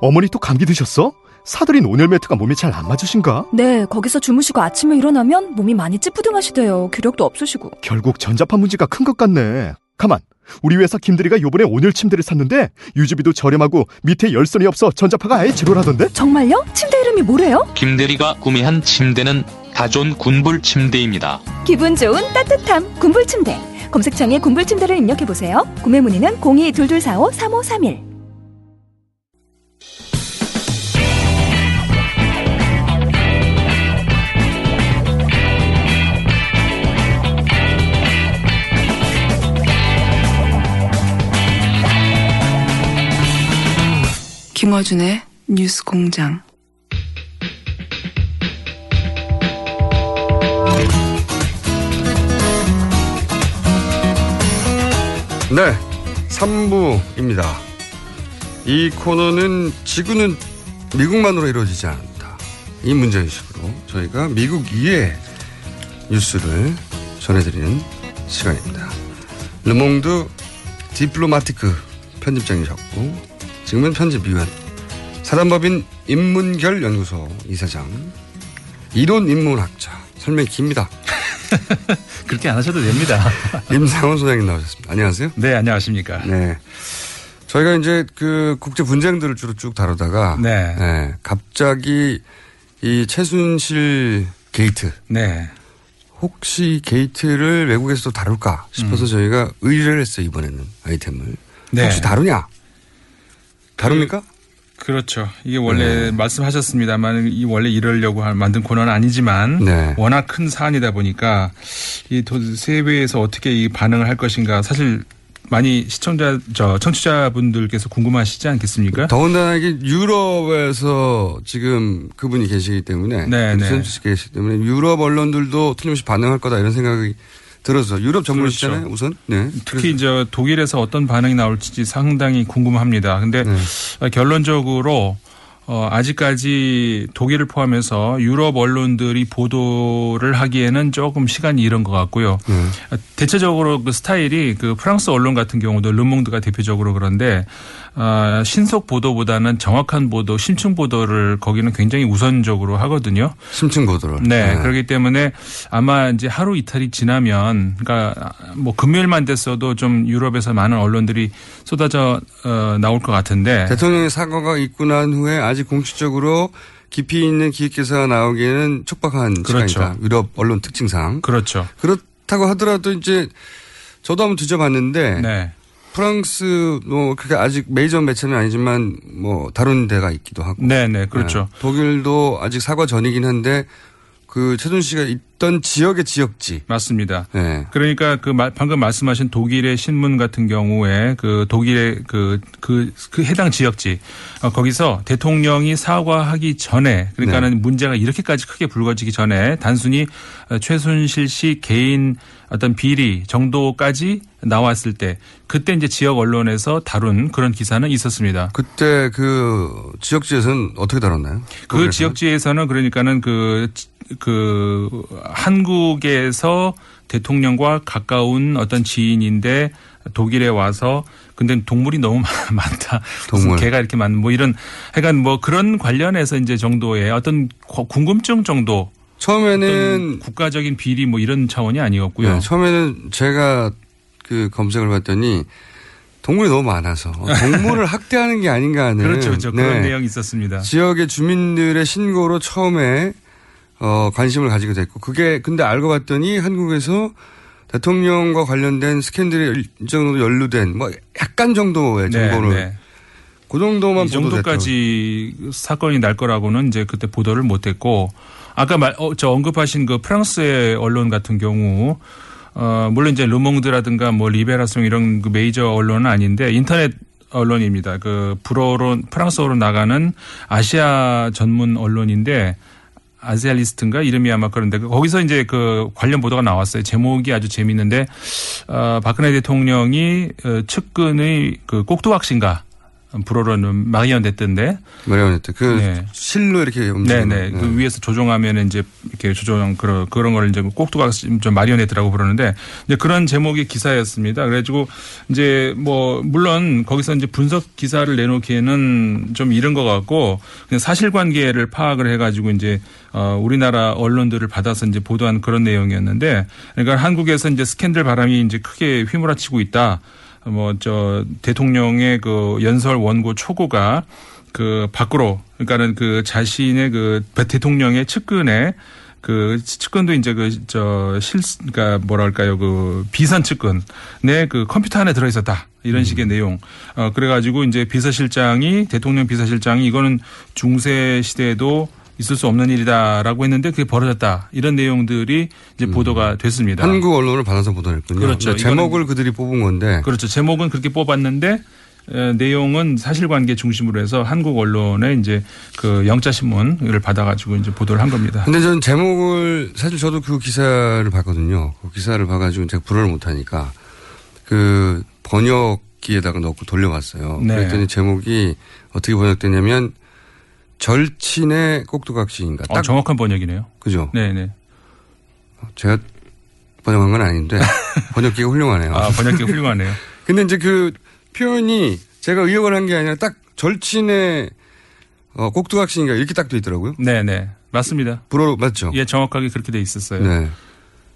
어머니 또 감기 드셨어? 사들인 온열 매트가 몸에 잘 안 맞으신가? 네, 거기서 주무시고 아침에 일어나면 몸이 많이 찌뿌둥하시대요. 기력도 없으시고. 결국 전자파 문제가 큰 것 같네. 가만. 우리 회사 김대리가 요번에 온열 침대를 샀는데 유지비도 저렴하고 밑에 열선이 없어 전자파가 아예 제로라던데? 정말요? 침대 이름이 뭐래요? 김대리가 구매한 침대는 다존 군불 침대입니다. 기분 좋은 따뜻함 군불 침대. 검색창에 군불 침대를 입력해 보세요. 구매 문의는 02-2245-3531. 김어준의 뉴스 공장. 네. 3부입니다. 이 코너는 지구는 미국만으로 이루어지지 않는다. 이 문제의식으로 저희가 미국 이의 뉴스를 전해드리는 시간입니다. 르몽드 디플로마티크 편집장이셨고 지금은 편집위원 사단법인 인문결 연구소 이사장 이론 인문학자 설명이 깁니다. 그렇게 안 하셔도 됩니다. 임상훈 소장님 나오셨습니다. 안녕하세요. 네, 안녕하십니까. 네. 저희가 이제 그 국제 분쟁들을 주로 쭉 다루다가 네. 갑자기 이 최순실 게이트 네. 혹시 게이트를 외국에서도 다룰까 싶어서 저희가 의뢰를 했어요 이번에는 아이템을 네. 혹시 다루냐 다룹니까? 그렇죠. 이게 원래 말씀하셨습니다만 이 원래 이러려고 한- 만든 코너는 아니지만 네. 워낙 큰 사안이다 보니까 이 도- 세계에서 어떻게 이 반응을 할 것인가 사실 많이 시청자 저 청취자분들께서 궁금하시지 않겠습니까? 더군다나 이게 유럽에서 지금 그분이 계시기 때문에 네, 네. 계시기 때문에 유럽 언론들도 틀림없이 반응할 거다 이런 생각이 들어서 유럽 전문이시잖아요 그렇죠. 우선. 네. 특히 이제 독일에서 어떤 반응이 나올지 상당히 궁금합니다. 근데 네. 어, 결론적으로 어, 아직까지 독일을 포함해서 유럽 언론들이 보도를 하기에는 조금 시간이 이른 것 같고요. 네. 어, 대체적으로 그 스타일이 그 프랑스 언론 같은 경우도 르몽드가 대표적으로 그런데 어, 신속 보도보다는 정확한 보도, 심층 보도를 거기는 굉장히 우선적으로 하거든요. 심층 보도를. 네, 네. 그렇기 때문에 아마 이제 하루 이탈이 지나면 그러니까 뭐 금요일만 됐어도 좀 유럽에서 많은 언론들이 쏟아져 어, 나올 것 같은데 대통령의 사과가 있고 난 후에 아직 공식적으로 깊이 있는 기획 기사가 나오기에는 촉박한 그렇죠. 시간이다. 유럽 언론 특징상. 그렇죠. 그렇다고 하더라도 이제 저도 한번 뒤져봤는데 네. 프랑스 뭐 그게 아직 메이저 매체는 아니지만 뭐 다른 데가 있기도 하고. 네, 네, 그렇죠. 네. 독일도 아직 사과 전이긴 한데 그 최준 씨가 있던 지역의 지역지. 맞습니다. 네. 그러니까 그 마- 방금 말씀하신 독일의 신문 같은 경우에 그 독일의 그, 그, 그 해당 지역지 어, 거기서 대통령이 사과하기 전에 그러니까는 네. 문제가 이렇게까지 크게 불거지기 전에 단순히 어, 최순실 씨 개인 어떤 비리 정도까지 나왔을 때 그때 이제 지역 언론에서 다룬 그런 기사는 있었습니다. 그때 그 지역지에서는 어떻게 다뤘나요? 그? 지역지에서는 그러니까는 그, 그, 한국에서 대통령과 가까운 어떤 지인인데 독일에 와서 근데 동물이 너무 많다. 무슨 동물. 개가 이렇게 많은 뭐 이런 하여간 뭐 그런 관련해서 이제 정도의 어떤 고- 궁금증 정도. 처음에는 국가적인 비리 뭐 이런 차원이 아니었고요. 네, 처음에는 제가 그 검색을 봤더니 동물이 너무 많아서 동물을 학대하는 게 아닌가 하는 그렇죠, 그렇죠. 그런 네. 내용이 있었습니다. 지역의 주민들의 신고로 처음에 어, 관심을 가지게 됐고 그게 근데 알고 봤더니 한국에서 대통령과 관련된 스캔들이 일정 정도 연루된 뭐 약간 정도의 네, 정보를 네. 그 정도만 이 정도까지 사건이 날 거라고는 이제 그때 보도를 못했고 아까 말, 어, 저 언급하신 그 프랑스의 언론 같은 경우 어, 물론 이제 르몽드라든가 뭐 리베라송 이런 그 메이저 언론은 아닌데 인터넷 언론입니다. 그 불어로 프랑스어로 나가는 아시아 전문 언론인데 아시아리스트인가 이름이 아마 그런데 거기서 이제 그 관련 보도가 나왔어요. 제목이 아주 재밌는데 어, 박근혜 대통령이 어, 측근의 그 꼭두각신가 불어로는 마리언 됐던데. 마리오네트 그 네. 실로 이렇게 움직이는 네네. 그 위에서 조종하면 이제 이렇게 조종 그런 그런 걸 이제 꼭두각 좀 마리오네트라고 부르는데 이제 그런 제목의 기사였습니다. 그래가지고 이제 뭐 물론 거기서 이제 분석 기사를 내놓기에는 좀 이른 것 같고 그냥 사실관계를 파악을 해가지고 이제 어 우리나라 언론들을 받아서 이제 보도한 그런 내용이었는데 그러니까 한국에서 이제 스캔들 바람이 이제 크게 휘몰아치고 있다. 뭐 저 대통령의 그 연설 원고 초고가 그 밖으로 그러니까는 그 자신의 그 대통령의 측근에 그 측근도 이제 그 저 실 그러니까 뭐랄까요? 그 비선 측근내 그 컴퓨터 안에 들어 있었다. 이런 식의 내용. 어 그래가지고 이제 비서실장이 대통령 비서실장이 이거는 중세 시대에도 있을 수 없는 일이다라고 했는데 그게 벌어졌다 이런 내용들이 이제 보도가 됐습니다. 한국 언론을 받아서 보도했군요. 그렇죠. 네, 제목을 그들이 뽑은 건데 그렇죠. 제목은 그렇게 뽑았는데 에, 내용은 사실관계 중심으로 해서 한국 언론의 이제 그 영자 신문을 받아가지고 이제 보도를 한 겁니다. 근데 저는 제목을 사실 저도 그 기사를 봤거든요. 그 기사를 봐가지고 제가 불어를 못하니까 그 번역기에다가 넣고 돌려봤어요. 네. 그랬더니 제목이 어떻게 번역되냐면 절친의 꼭두각시인가. 어, 정확한 번역이네요. 그죠? 네네. 제가 번역한 건 아닌데 번역기가 훌륭하네요. 아, 번역기 훌륭하네요. 근데 이제 그 표현이 제가 의역을 한 게 아니라 딱 절친의 어, 꼭두각시인가 이렇게 딱 돼 있더라고요. 네네. 맞습니다. 불어 맞죠? 예, 정확하게 그렇게 돼 있었어요. 네.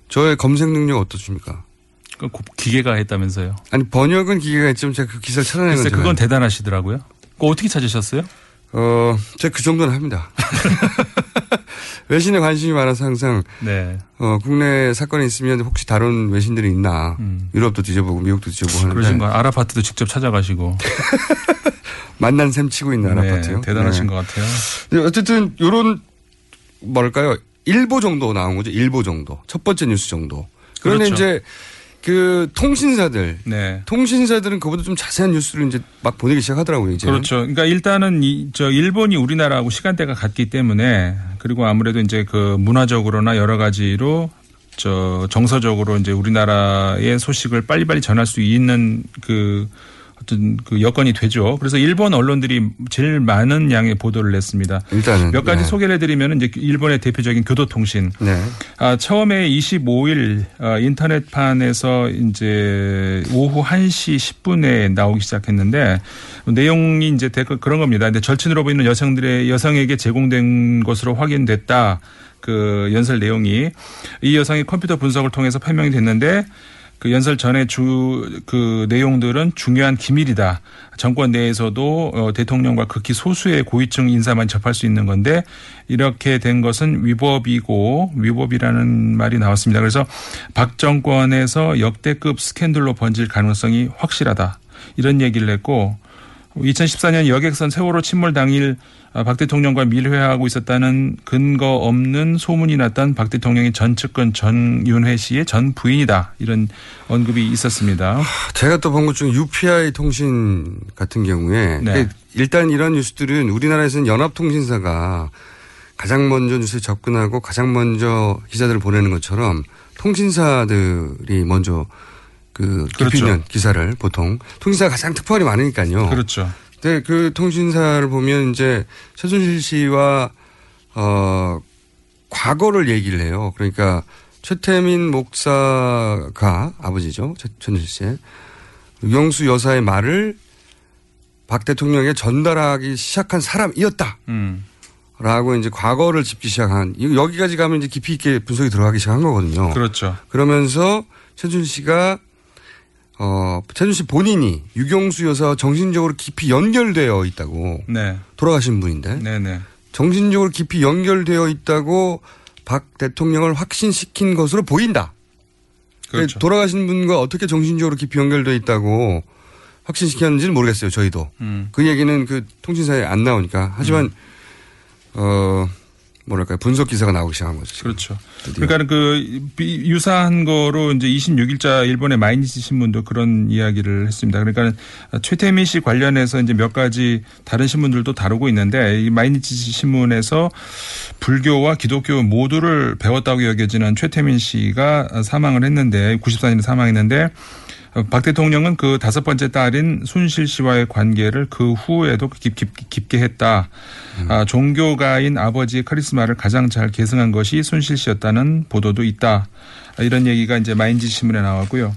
저의 검색 능력 어떠십니까? 그 고- 기계가 했다면서요. 아니 번역은 기계가 있지만 제가 그 기사를 찾아낸 글쎄. 그건 대단하시더라고요. 그거 어떻게 찾으셨어요? 어, 제가 그 정도는 합니다. 외신에 관심이 많아서 항상 네. 어, 국내 사건이 있으면 혹시 다른 외신들이 있나 유럽도 뒤져보고 미국도 뒤져보고 하는데 음. 그러신 거 아라파트도 직접 찾아가시고. 만난 셈 치고 있는 네, 아파트요. 대단하신 것 같아요. 네, 어쨌든 요런 뭐랄까요 일보 정도 나온 거죠. 일보 정도 첫 번째 뉴스 정도. 그런데 그렇죠. 이제 그 통신사들, 네. 통신사들은 그보다 좀 자세한 뉴스를 이제 막 보내기 시작하더라고요. 이제. 그렇죠. 그러니까 일단은 이, 저 일본이 우리나라하고 시간대가 같기 때문에 그리고 아무래도 이제 그 문화적으로나 여러 가지로 저 정서적으로 이제 우리나라의 소식을 빨리빨리 전할 수 있는 그 어떤 그 여건이 되죠. 그래서 일본 언론들이 제일 많은 양의 보도를 냈습니다. 일단은 몇 가지 네. 소개를 해드리면 이제 일본의 대표적인 교도통신. 네. 아, 처음에 25일 어, 인터넷판에서 이제 오후 1시 10분에 나오기 시작했는데 내용이 이제 그런 겁니다. 근데 절친으로 보이는 여성들의 여성에게 제공된 것으로 확인됐다. 그 연설 내용이 이 여성의 컴퓨터 분석을 통해서 판명이 됐는데 그 연설 전에 주 그 내용들은 중요한 기밀이다. 정권 내에서도 어, 대통령과 극히 소수의 고위층 인사만 접할 수 있는 건데 이렇게 된 것은 위법이고 위법이라는 말이 나왔습니다. 그래서 박 정권에서 역대급 스캔들로 번질 가능성이 확실하다. 이런 얘기를 했고 2014년 여객선 세월호 침몰 당일 아, 박 대통령과 밀회하고 있었다는 근거 없는 소문이 났던 박 대통령의 전 측근 전윤회 씨의 전 부인이다. 이런 언급이 있었습니다. 제가 또 본 것 중에 UPI 통신 같은 경우에 네. 일단 이런 뉴스들은 우리나라에서는 연합통신사가 가장 먼저 뉴스에 접근하고 가장 먼저 기사들을 보내는 것처럼 통신사들이 먼저 그 그렇죠. 기피는 기사를 보통 통신사가 가장 특파원이 많으니까요. 그렇죠. 근데 그 통신사를 보면 이제 최순실 씨와 어 과거를 얘기를 해요. 그러니까 최태민 목사가 아버지죠. 최- 최순실 씨의 유경수 여사의 말을 박 대통령에게 전달하기 시작한 사람이었다. 음. 라고 이제 과거를 짚기 시작한 여기까지 가면 이제 깊이 있게 분석이 들어가기 시작한 거거든요. 그렇죠. 그러면서 최준 씨가 어 최준 씨 본인이 유경수 여사와 정신적으로 깊이 연결되어 있다고 네. 돌아가신 분인데 네네. 정신적으로 깊이 연결되어 있다고 박 대통령을 확신시킨 것으로 보인다. 그렇죠. 돌아가신 분과 어떻게 정신적으로 깊이 연결되어 있다고 확신시켰는지는 모르겠어요. 저희도 음. 그 얘기는 그 통신사에 안 나오니까 하지만 어 뭐랄까요 분석 기사가 나오기 시작한 거죠. 지금. 그렇죠. 그러니까 그 비- 유사한 거로 이제 26일자 일본의 마이니치 신문도 그런 이야기를 했습니다. 그러니까 최태민 씨 관련해서 이제 몇 가지 다른 신문들도 다루고 있는데 이 마이니치 신문에서 불교와 기독교 모두를 배웠다고 여겨지는 최태민 씨가 사망을 했는데 94년에 사망했는데 어, 박 대통령은 그 다섯 번째 딸인 순실 씨와의 관계를 그 후에도 깊, 깊, 깊게 했다. 아, 종교가인 아버지의 카리스마를 가장 잘 계승한 것이 순실 씨였다는 보도도 있다. 아, 이런 얘기가 이제 마인지 신문에 나왔고요.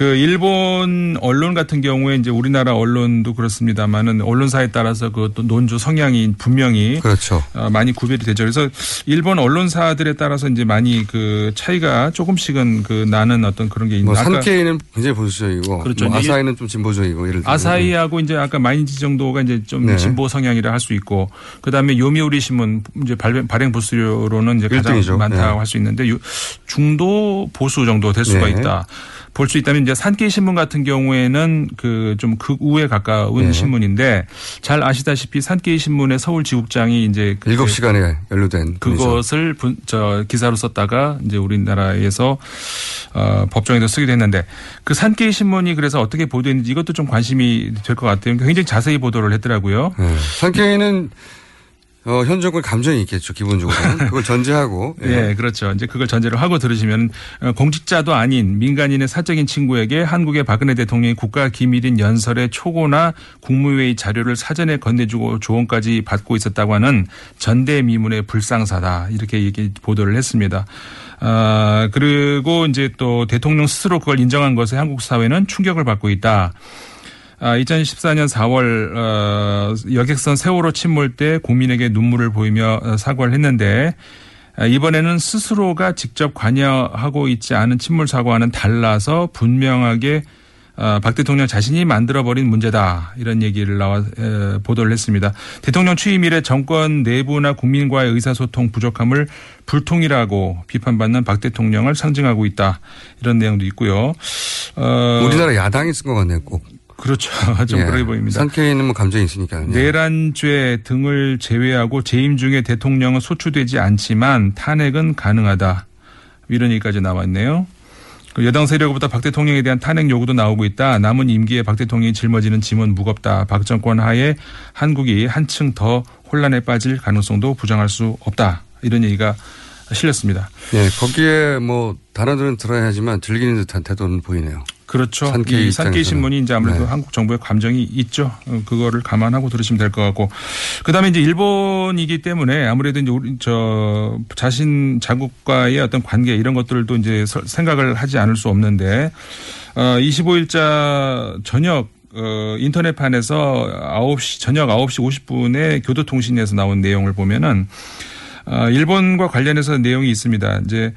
그 일본 언론 같은 경우에 이제 우리나라 언론도 그렇습니다만은 언론사에 따라서 그또 논조 성향이 분명히 그렇죠. 어, 많이 구별이 되죠. 그래서 일본 언론사들에 따라서 이제 많이 그 차이가 조금씩은 그 나는 어떤 그런 게 있는. 뭐 산케이는 굉장히 보수적이고 그렇죠. 뭐 아사히는 좀 진보적이고 예를 들어 아사히하고 이제 아까 마이니지 정도가 이제 좀 네. 진보 성향이라 할 수 있고 그 다음에 요미우리 신문 이제 발행, 발행 부수료로는 이제 가장 일등이죠. 많다고 네. 할수 있는데 유- 중도 보수 정도 될 수가 네. 있다. 볼 수 있다면 이제 산케이 신문 같은 경우에는 그 좀 극우에 가까운 네. 신문인데 잘 아시다시피 산케이 신문의 서울 지국장이 이제 그- 일곱 시간에 연루된. 그것을 분, 저 기사로 썼다가 이제 우리나라에서 어, 법정에도 쓰기도 했는데 그 산케이 신문이 그래서 어떻게 보도했는지 이것도 좀 관심이 될 것 같아요. 굉장히 자세히 보도를 했더라고요. 네. 산케이는 어, 현 정권 감정이 있겠죠 기본적으로 그걸 전제하고 예, 그렇죠. 이제 그걸 전제로 하고 들으시면 어, 공직자도 아닌 민간인의 사적인 친구에게 한국의 박근혜 대통령이 국가 기밀인 연설의 초고나 국무회의 자료를 사전에 건네주고 조언까지 받고 있었다고 하는 전대미문의 불상사다 이렇게 얘기 보도를 했습니다. 아, 그리고 이제 또 대통령 스스로 그걸 인정한 것에 한국 사회는 충격을 받고 있다. 아, 2014년 4월 어, 여객선 세월호 침몰 때 국민에게 눈물을 보이며 어, 사과를 했는데 아, 이번에는 스스로가 직접 관여하고 있지 않은 침몰 사고와는 달라서 분명하게 어, 박 대통령 자신이 만들어버린 문제다 이런 얘기를 나와 에, 보도를 했습니다. 대통령 취임 이래 정권 내부나 국민과의 의사소통 부족함을 불통이라고 비판받는 박 대통령을 상징하고 있다 이런 내용도 있고요. 어, 우리나라 야당이 쓴 것 같네요 꼭 그렇죠. 좀 예. 그렇게 보입니다. 상케이는 뭐 감정이 있으니까요. 내란죄 등을 제외하고 재임 중에 대통령은 소추되지 않지만 탄핵은 가능하다. 이런 얘기까지 나왔네요. 그 여당 세력으로부터 박 대통령에 대한 탄핵 요구도 나오고 있다. 남은 임기에 박 대통령이 짊어지는 짐은 무겁다. 박 정권 하에 한국이 한층 더 혼란에 빠질 가능성도 부정할 수 없다. 이런 얘기가 실렸습니다. 네, 거기에 뭐 단어들은 들어야 하지만 즐기는 듯한 태도는 보이네요. 그렇죠. 산케이 이 산케이. 신문이 이제 아무래도 네. 한국 정부의 감정이 있죠. 어, 그거를 감안하고 들으시면 될 것 같고. 그다음에 이제 일본이기 때문에 아무래도 이제 우리 저 자신 자국과의 어떤 관계 이런 것들도 이제 서- 생각을 하지 않을 수 없는데 어 25일자 저녁 어, 인터넷판에서 9시, 저녁 9시 50분에 교도통신에서 나온 내용을 보면은, 어, 일본과 관련해서 내용이 있습니다. 이제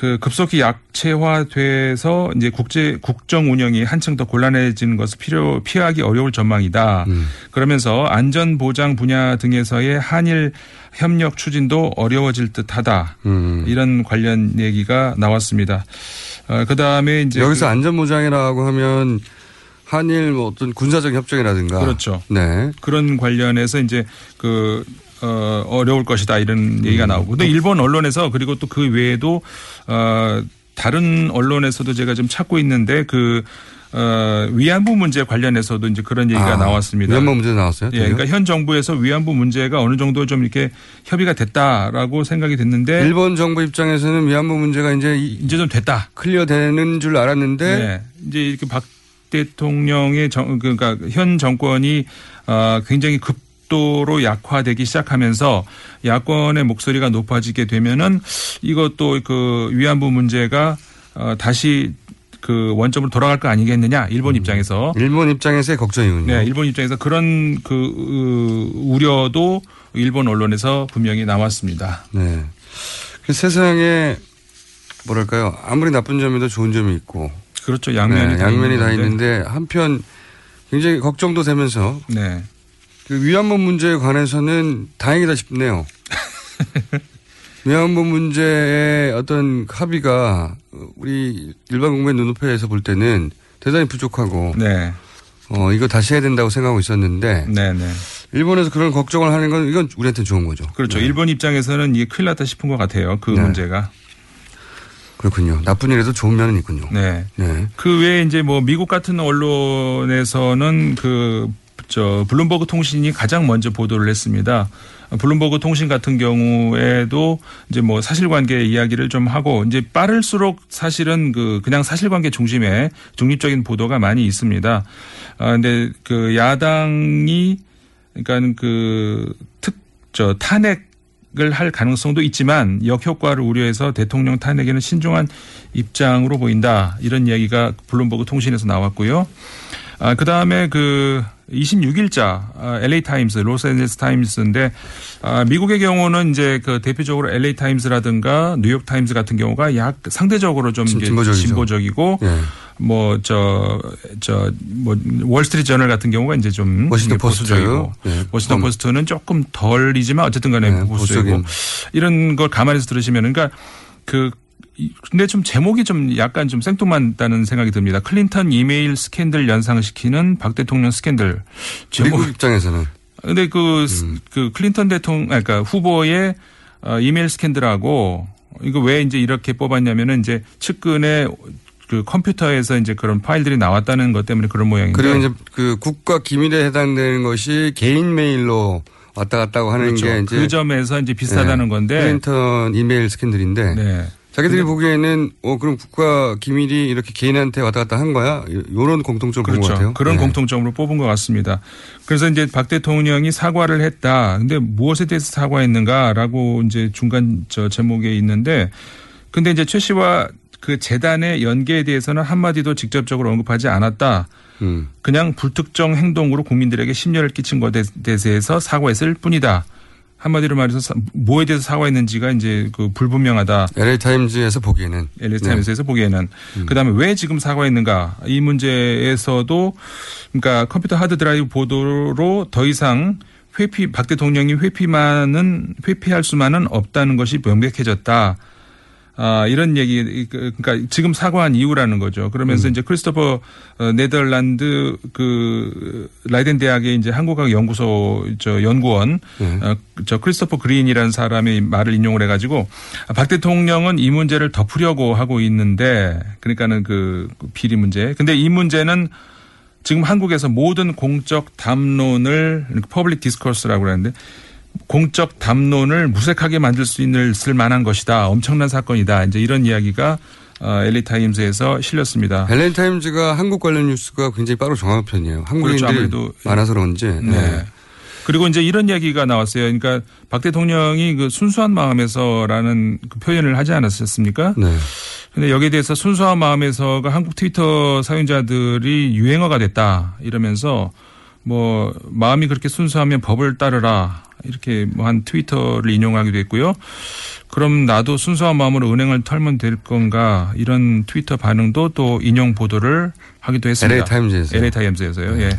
그 급속히 약체화돼서 이제 국제 국정 운영이 한층 더 곤란해지는 것을 필요 피하기 어려울 전망이다. 그러면서 안전 보장 분야 등에서의 한일 협력 추진도 어려워질 듯하다. 음. 이런 관련 얘기가 나왔습니다. 어, 그다음에 이제 여기서 그- 안전 보장이라고 하면 한일 뭐 어떤 군사적 협정이라든가. 그렇죠. 네. 그런 관련해서 이제 그 어, 어려울 것이다 이런 얘기가 나오고. 근데 일본 언론에서 그리고 또 그 외에도 어, 다른 언론에서도 제가 좀 찾고 있는데 그 어, 위안부 문제 관련해서도 이제 그런 얘기가 아, 나왔습니다. 위안부 문제 나왔어요? 예, 그러니까 현 정부에서 위안부 문제가 어느 정도 좀 이렇게 협의가 됐다라고 생각이 됐는데 일본 정부 입장에서는 위안부 문제가 이제 이제 좀 됐다. 클리어 되는 줄 알았는데 네. 이제 이렇게 박 대통령의 정, 그러니까 현 정권이 어, 굉장히 급 도로 약화되기 시작하면서 야권의 목소리가 높아지게 되면은 이것도 그 위안부 문제가 어, 다시 그 원점으로 돌아갈 거 아니겠느냐 일본 입장에서 일본 입장에서의 걱정이군요. 네, 일본 입장에서 그런 그 어, 우려도 일본 언론에서 분명히 나왔습니다. 네. 그 세상에 뭐랄까요. 아무리 나쁜 점에도 좋은 점이 있고. 그렇죠. 양면이 네, 다 양면이 다. 있는데 한편 굉장히 걱정도 되면서 네. 그 위안부 문제에 관해서는 다행이다 싶네요. 위안부 문제의 어떤 합의가 우리 일반 국민 눈높이에서 볼 때는 대단히 부족하고 네. 어 이거 다시 해야 된다고 생각하고 있었는데 네, 네. 일본에서 그런 걱정을 하는 건 이건 우리한테 좋은 거죠. 그렇죠. 네. 일본 입장에서는 이게 큰일 났다 싶은 것 같아요. 그 네. 문제가. 그렇군요. 나쁜 일에도 좋은 면은 있군요. 네. 네. 그 외에 이제 뭐 미국 같은 언론에서는 그, 저, 블룸버그 통신이 가장 먼저 보도를 했습니다. 블룸버그 통신 같은 경우에도 이제 뭐 사실관계 이야기를 좀 하고 이제 빠를수록 사실은 그 그냥 사실관계 중심의 중립적인 보도가 많이 있습니다. 아, 근데 그 야당이 그러니까 그 특, 저 탄핵 을 할 가능성도 있지만 역효과를 우려해서 대통령 탄핵에는 신중한 입장으로 보인다. 이런 이야기가 블룸버그 통신에서 나왔고요. 아, 그 다음에 그 26일자 아, LA 타임스, 로스앤젤레스 타임스인데 아, 미국의 경우는 이제 그 대표적으로 LA 타임스라든가 뉴욕 타임스 같은 경우가 약 상대적으로 좀. 진보적이고 예. 뭐저 저 뭐 월스트리트 저널 같은 경우가 이제 좀 워싱턴 보수적이고. 네, 워싱턴 좀. 포스트는 조금 덜이지만 어쨌든 간에 네, 보수적이고 보수적인. 이런 걸 감안해서 들으시면 그러니까 그 이- 근데 좀 제목이 좀 약간 좀 생뚱맞다는 생각이 듭니다. 클린턴 이메일 스캔들 연상시키는 박 대통령 스캔들. 제목. 미국 입장에서는 근데 그, 음. 그 클린턴 대통령, 그러니까 후보의 어, 이메일 스캔들하고 이거 왜 이제 이렇게 뽑았냐면은 이제 측근에 그 컴퓨터에서 이제 그런 파일들이 나왔다는 것 때문에 그런 모양인데. 그리고 이제 그 국가 기밀에 해당되는 것이 개인 메일로 왔다 갔다고 하는 그렇죠. 게 이제 그 점에서 이제 비슷하다는 네. 건데. 클린턴 이메일 스캔들인데 네. 자기들이 보기에는 어 그럼 국가 기밀이 이렇게 개인한테 왔다 갔다 한 거야? 이런 것 그렇죠. 같아요. 그런 네. 공통점으로 뽑은 것 같습니다. 그래서 이제 박 대통령이 사과를 했다. 근데 무엇에 대해서 사과했는가라고 이제 중간 저 제목에 있는데 근데 이제 최 씨와 그 재단의 연계에 대해서는 한마디도 직접적으로 언급하지 않았다. 음. 그냥 불특정 행동으로 국민들에게 심려를 끼친 것에 대해서 사과했을 뿐이다. 한마디로 말해서 사- 뭐에 대해서 사과했는지가 이제 그 불분명하다. LA 타임즈에서 보기에는 LA 타임스에서 보기에는 그다음에 왜 지금 사과했는가 이 문제에서도 그러니까 컴퓨터 하드 드라이브 보도로 더 이상 회피 박 대통령이 회피만은 회피할 수만은 없다는 것이 명백해졌다. 아, 이런 얘기, 그, 그러니까 지금 사과한 이유라는 거죠. 그러면서 음. 이제 크리스토퍼 어, 네덜란드 그 라이덴 대학의 이제 한국학 연구소 저 연구원 네. 어, 저 크리스토퍼 그린이라는 사람의 말을 인용을 해가지고 아, 박 대통령은 이 문제를 덮으려고 하고 있는데 그러니까는 그 비리 문제. 근데 이 문제는 지금 한국에서 모든 공적 담론을 public discourse라고 그러는데 공적 담론을 무색하게 만들 수 있는 쓸 만한 것이다. 엄청난 사건이다. 이제 이런 이야기가 어, LA 타임즈에서 실렸습니다. LA 타임즈가 한국 관련 뉴스가 굉장히 빠르고 정확한 편이에요. 한국인들이 그렇죠. 많아서 그런지. 네. 네. 그리고 이제 이런 이야기가 나왔어요. 그러니까 박 대통령이 그 순수한 마음에서라는 그 표현을 하지 않았었습니까? 네. 근데 여기에 대해서 순수한 마음에서가 한국 트위터 사용자들이 유행어가 됐다 이러면서 뭐 마음이 그렇게 순수하면 법을 따르라 이렇게 뭐 한 트위터를 인용하기도 했고요. 그럼 나도 순수한 마음으로 은행을 털면 될 건가 이런 트위터 반응도 또 인용 보도를 하기도 했습니다. LA 타임즈에서요. LA 타임즈에서요. 예.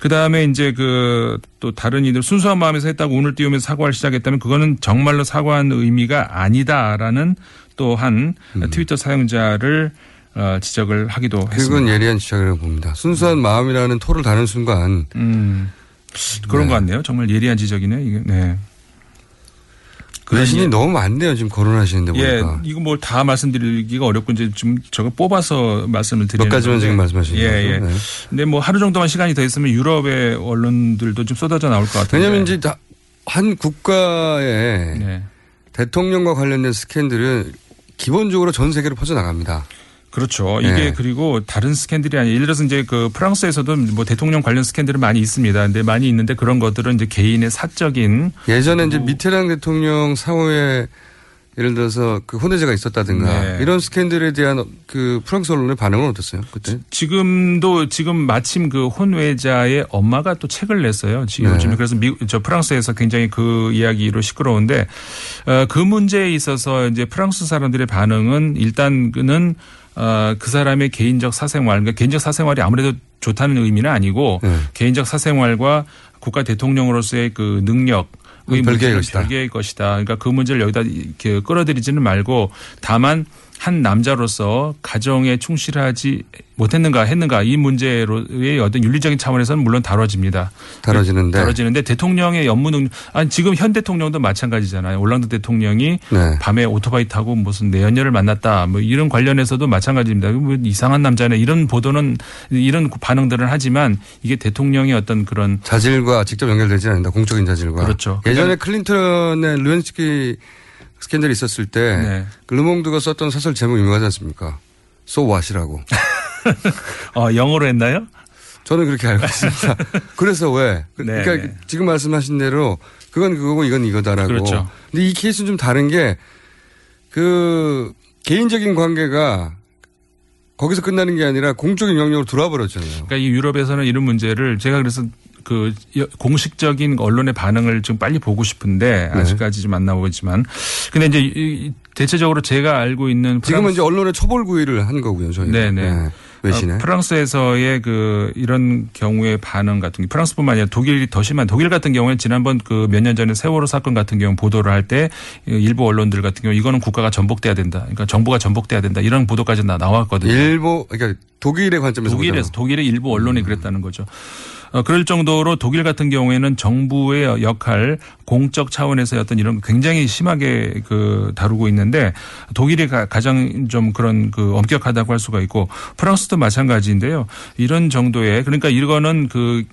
그 다음에 이제 그 또 다른 이들 순수한 마음에서 했다고 운을 띄우면서 사과를 시작했다면 그거는 정말로 사과한 의미가 아니다라는 또한 트위터 사용자를 어, 지적을 하기도 그건 했습니다. 예리한 지적이라고 봅니다. 순수한 마음이라는 토를 다는 순간 음. 그런 것 같네요. 정말 예리한 지적이네. 이게. 네. 외신이 너무 많네요. 지금 거론하시는데 예, 보니까. 이거 뭐다 말씀드리기가 어렵고 이제 좀 저거 뽑아서 말씀을 드리는 몇 가지만. 지금 말씀하시는 예, 거죠? 예. 네. 근데 뭐 하루 정도만 시간이 더 있으면 유럽의 언론들도 좀 쏟아져 나올 것 같아요. 왜냐하면 이제 다- 한 국가의 네. 대통령과 관련된 스캔들은 기본적으로 전 세계로 퍼져 나갑니다. 그렇죠. 이게 네. 그리고 다른 스캔들이 아니에요. 예를 들어서 이제 그 프랑스에서도 뭐 대통령 관련 스캔들은 많이 있습니다. 근데 많이 있는데 그런 것들은 이제 개인의 사적인 예전에 이제 미테랑 대통령 사후에 예를 들어서 그 혼외제가 있었다든가 네. 이런 스캔들에 대한 그 프랑스 언론의 반응은 어땠어요? 그때? 지금도 지금 마침 그 혼외자의 엄마가 또 책을 냈어요. 지금 네. 요즘에 그래서 미, 저 프랑스에서 굉장히 그 이야기로 시끄러운데 어, 그 문제에 있어서 이제 프랑스 사람들의 반응은 일단은 어, 그 사람의 개인적 사생활, 그러니까 개인적 사생활이 아무래도 좋다는 의미는 아니고 네. 개인적 사생활과 국가 대통령으로서의 그 능력 의 별개의 것이다. 별개의 것이다. 그러니까 그 문제를 여기다 이렇게 끌어들이지는 말고 다만 한 남자로서 가정에 충실하지 못했는가 했는가 이 문제로의 어떤 윤리적인 차원에서는 물론 다뤄집니다. 다뤄지는데. 다뤄지는데 대통령의 업무 능력 아니 지금 현 대통령도 마찬가지잖아요. 올랑드 대통령이 네. 밤에 오토바이 타고 무슨 내연녀를 만났다 뭐 이런 관련해서도 마찬가지입니다. 뭐 이상한 남자네 이런 보도는 이런 반응들은 하지만 이게 대통령의 어떤 그런 자질과 직접 연결되지 않는다. 공적인 자질과. 그렇죠. 예전에 클린턴의 루엔스키 스캔들이 있었을 때 네. 그 르몽드가 썼던 사설 제목 유명하지 않습니까? So what이라고. 어, 영어로 했나요? 저는 그렇게 알고 있습니다. 그래서 왜? 그- 네, 그러니까 네. 지금 말씀하신 대로 그건 그거고 이건 이거다라고. 그렇죠. 근데 이 케이스는 좀 다른 게 그 개인적인 관계가 거기서 끝나는 게 아니라 공적인 영역으로 들어와 버렸잖아요. 그러니까 이 유럽에서는 이런 문제를 제가 그래서 그 여- 공식적인 언론의 반응을 좀 빨리 보고 싶은데 네. 아직까지 좀 안 나오지만 근데 이제 대체적으로 제가 알고 있는 지금은 이제 언론의 처벌 구의를 한 거고요, 저희. 네네. 외신에. 어, 프랑스에서의 그 이런 경우의 반응 같은 게 프랑스뿐만 아니라 독일이 더 심한 독일 같은 경우는 지난번 그 몇 년 전에 세월호 사건 같은 경우 보도를 할 때 일부 언론들 같은 경우 이거는 국가가 전복돼야 된다. 그러니까 정부가 전복돼야 된다. 이런 보도까지 나 나왔거든요. 일부 그러니까 독일의 관점에서 독일에서 보자면. 독일의 일부 언론이 그랬다는 거죠. 어, 그럴 정도로 독일 같은 경우에는 정부의 역할, 공적 차원에서의 어떤 이런 거 굉장히 심하게 그 다루고 있는데 독일이 가- 가장 좀 그런 그 엄격하다고 할 수가 있고 프랑스도 마찬가지인데요. 이런 정도의 그러니까 이거는 그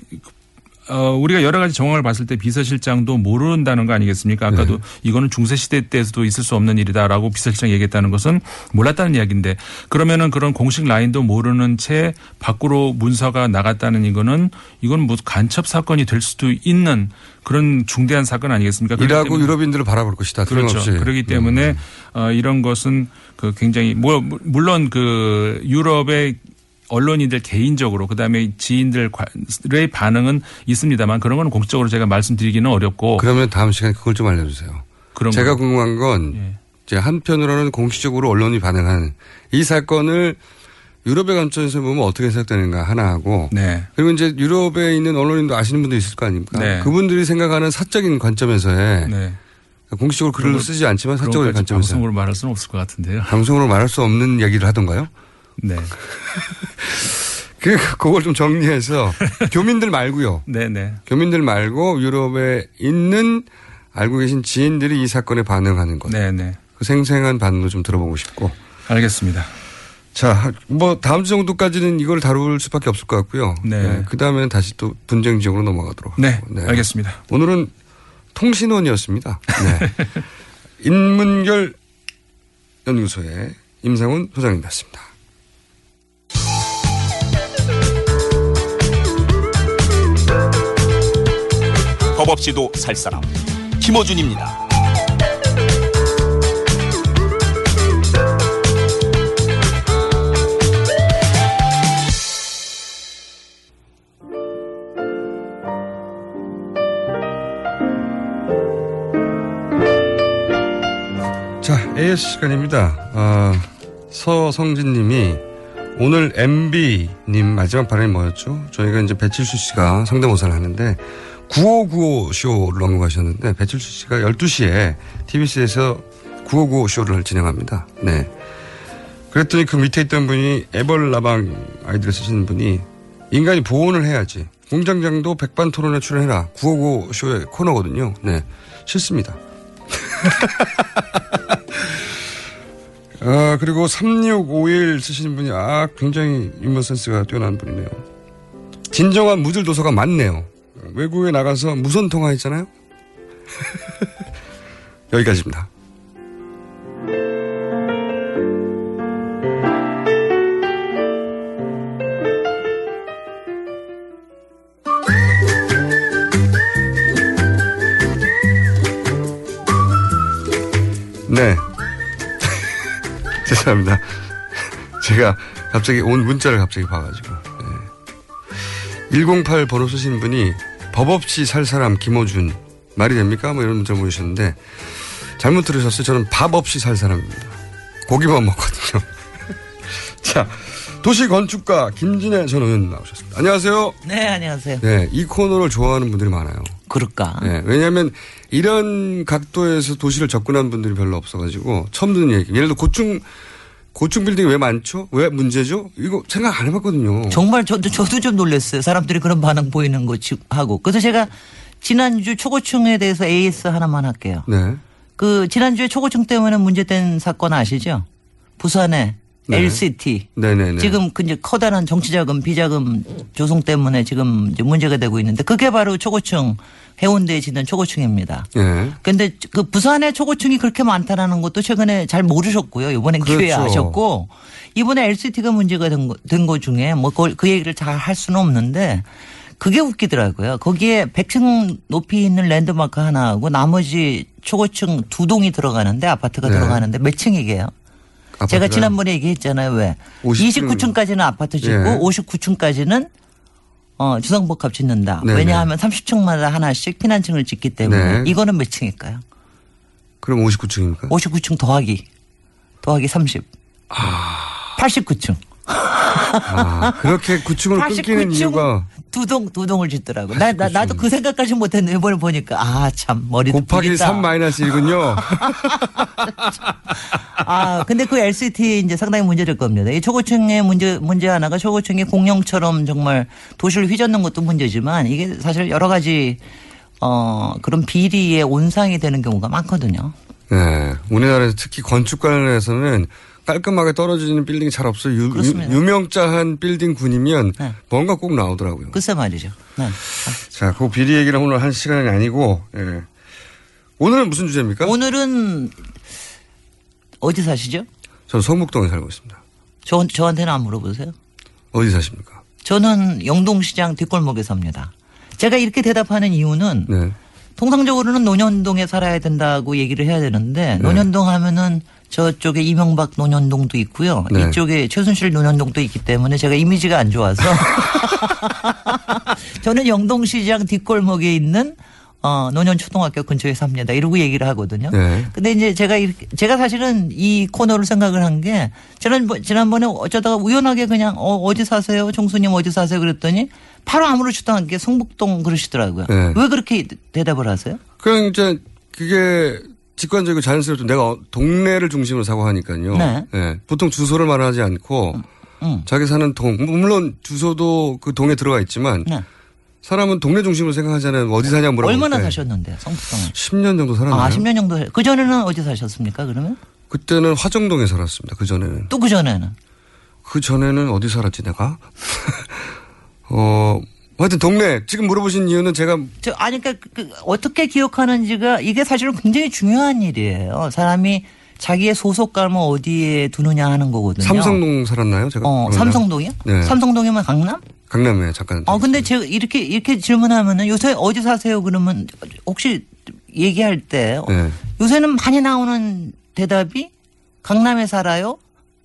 어, 우리가 여러 가지 정황을 봤을 때 비서실장도 모른다는 거 아니겠습니까? 아까도 이거는 중세시대 때에서도 있을 수 없는 일이다라고 비서실장 얘기했다는 것은 몰랐다는 이야기인데 그러면은 그런 공식 라인도 모르는 채 밖으로 문서가 나갔다는 이거는 이건 뭐 간첩 사건이 될 수도 있는 그런 중대한 사건 아니겠습니까? 때문에 유럽인들을 바라볼 것이다. 그렇죠. 음. 그렇기 때문에 어, 이런 것은 그 굉장히 뭐 물론 그 유럽의 언론인들 개인적으로 그다음에 지인들의 반응은 있습니다만 그런 건 공식적으로 제가 말씀드리기는 어렵고 그러면 다음 시간에 그걸 좀 알려주세요. 그런 제가 거. 궁금한 건 예. 이제 한편으로는 공식적으로 언론이 반응한 이 사건을 유럽의 관점에서 보면 어떻게 생각되는가 하나 하고 네. 그리고 이제 유럽에 있는 언론인도 아시는 분도 있을 거 아닙니까? 네. 그분들이 생각하는 사적인 관점에서의 네. 공식적으로 글을 쓰지 않지만 사적인 관점에서 방송으로 말할 수는 없을 것 같은데요. 방송으로 말할 수 없는 얘기를 하던가요? 네. 그 그걸 좀 정리해서 교민들 말고요. 네네. 교민들 말고 유럽에 있는 알고 계신 지인들이 이 사건에 반응하는 것. 네네. 그 생생한 반응도 좀 들어보고 싶고. 알겠습니다. 자, 뭐 다음 주 정도까지는 이걸 다룰 수밖에 없을 것 같고요. 네. 그 다음에는 다시 또 분쟁 지역으로 넘어가도록. 네. 알겠습니다. 오늘은 통신원이었습니다. 네. 인문결 연구소의 임상훈 소장님이었습니다. 법 없이도 살 사람 김어준입니다. 자, AS 시간입니다. 아, 서성진 님이 오늘 MB님 마지막 발언이 뭐였죠? 저희가 이제 배칠수 씨가 성대모사를 하는데 9595 쇼를 언급하셨는데 배칠수 씨가 12시에 TBC에서 9595 쇼를 진행합니다. 네. 그랬더니 그 밑에 있던 분이 에벌라방 아이디를 쓰시는 분이 인간이 보온을 해야지. 공장장도 백반 토론에 출연해라. 9595 쇼의 코너거든요. 네. 싫습니다. 아, 그리고 3651 쓰시는 분이, 아, 굉장히 인문 센스가 뛰어난 분이네요. 진정한 무질 도서가 많네요. 외국에 나가서 무선 통화했잖아요? 여기까지입니다. 네. 죄송합니다. 제가 갑자기 온 문자를 갑자기 봐가지고. 네. 108 번호 쓰신 분이 법 없이 살 사람 김호준 말이 됩니까? 뭐 이런 문자 보내셨는데 잘못 들으셨어요. 저는 밥 없이 살 사람입니다. 고기만 먹거든요. 자, 도시 건축가 김진애 전 의원 나오셨습니다. 안녕하세요. 네, 안녕하세요. 네, 이 코너를 좋아하는 분들이 많아요. 그럴까? 네, 왜냐하면 이런 각도에서 도시를 접근한 분들이 별로 없어가지고 처음 듣는 얘기. 예를 들어 고층 고층 빌딩이 왜 많죠? 왜 문제죠? 이거 생각 안 해봤거든요. 정말 저도 저도 좀 놀랐어요. 사람들이 그런 반응 보이는 거 지- 하고. 그래서 제가 지난주 초고층에 대해서 AS 하나만 할게요. 네. 그 지난주에 초고층 때문에 문제된 사건 아시죠? 부산에 네. LCT 네네네. 지금 그 이제 커다란 정치자금 비자금 조성 때문에 지금 문제가 되고 있는데 그게 바로 초고층 해운대에 짓는 초고층입니다. 예. 근데 그 부산에 초고층이 그렇게 많다라는 것도 최근에 잘 모르셨고요. 이번에 기회에 그렇죠. 아셨고 이번에 LCT가 문제가 된 거, 된 거 중에 뭐 그 얘기를 잘 할 수는 없는데 그게 웃기더라고요. 거기에 100층 높이 있는 랜드마크 하나하고 나머지 초고층 두 동이 들어가는데 아파트가 네. 들어가는데 몇 층이게요? 제가? 지난번에 얘기했잖아요. 왜? 50 층. 29층까지는 아파트 짓고 예. 59층까지는 어, 주상복합 짓는다. 네네. 왜냐하면 30층마다 하나씩 피난층을 짓기 때문에 네. 이거는 몇 층일까요? 그럼 59층입니까? 59층 더하기 더하기 30. 89층. 아, 그렇게 구층을 끊기는 89층 이유가 두 동, 두 동을 짓더라고. 나, 나, 나도 그 생각까지 못했는데 이번에 보니까 아, 참, 머리도 곱하기 풀린다. 3 마이너스 1군요. 아, 근데 그 LCT 이제 상당히 문제될 겁니다. 이 초고층의 문제, 문제 하나가 초고층이 공룡처럼 정말 도시를 휘젓는 것도 문제지만 이게 사실 여러 가지 어, 그런 비리의 온상이 되는 경우가 많거든요. 네. 우리나라에서 특히 건축 관련해서는 깔끔하게 떨어지는 빌딩이 잘 없어요. 유, 그렇습니다. 명자한 빌딩 군이면 뭔가 꼭 나오더라고요. 글쎄 말이죠. 네. 자, 그 비리 얘기는 오늘 한 시간이 아니고, 예. 오늘은 무슨 주제입니까? 오늘은 어디 사시죠? 저는 성북동에 살고 있습니다. 저, 저한테는 안 물어보세요. 어디 사십니까? 저는 영동시장 뒷골목에 삽니다. 제가 이렇게 대답하는 이유는 네. 통상적으로는 논현동에 살아야 된다고 얘기를 해야 되는데 네. 논현동 하면은 저쪽에 이명박 논현동도 있고요. 네. 이쪽에 최순실 논현동도 있기 때문에 제가 이미지가 안 좋아서 저는 영동시장 뒷골목에 있는 어, 논현초등학교 근처에 삽니다. 이러고 얘기를 하거든요. 네. 근데 이제 제가 이렇게 제가 사실은 이 코너를 생각을 한게 지난 지난번에 어쩌다가 우연하게 그냥 어 어디 사세요, 종수님 어디 사세요 그랬더니 바로 아무렇지도 않게 성북동 그러시더라고요. 네. 왜 그렇게 대답을 하세요? 그냥 이제 그게 직관적이고 자연스럽죠. 내가 어- 동네를 중심으로 사고하니까요. 네. 예. 보통 주소를 말하지 않고 음. 자기 사는 동, 물론 주소도 그 동에 들어가 있지만 네. 사람은 동네 중심으로 생각하잖아요. 어디 사냐 물어볼 얼마나 때. 사셨는데 성북동에? 10년 정도 살았나요? 아, 10년 정도. 그 전에는 어디 사셨습니까? 그러면 그때는 화정동에 살았습니다. 그 전에는. 또 그 전에는 그 전에는 어디 살았지 내가? 어, 하여튼 동네 지금 물어보신 이유는 제가 저 아니 그러니까 그, 그 어떻게 기억하는지가 이게 사실은 굉장히 중요한 일이에요. 사람이 자기의 소속감을 어디에 두느냐 하는 거거든요. 삼성동 살았나요? 제가 어? 삼성동이요? 네. 삼성동이면 강남? 강남에 잠깐. 어, 근데 제가 이렇게, 이렇게 질문하면은 요새 어디 사세요? 그러면 혹시 얘기할 때 네. 요새는 많이 나오는 대답이 강남에 살아요?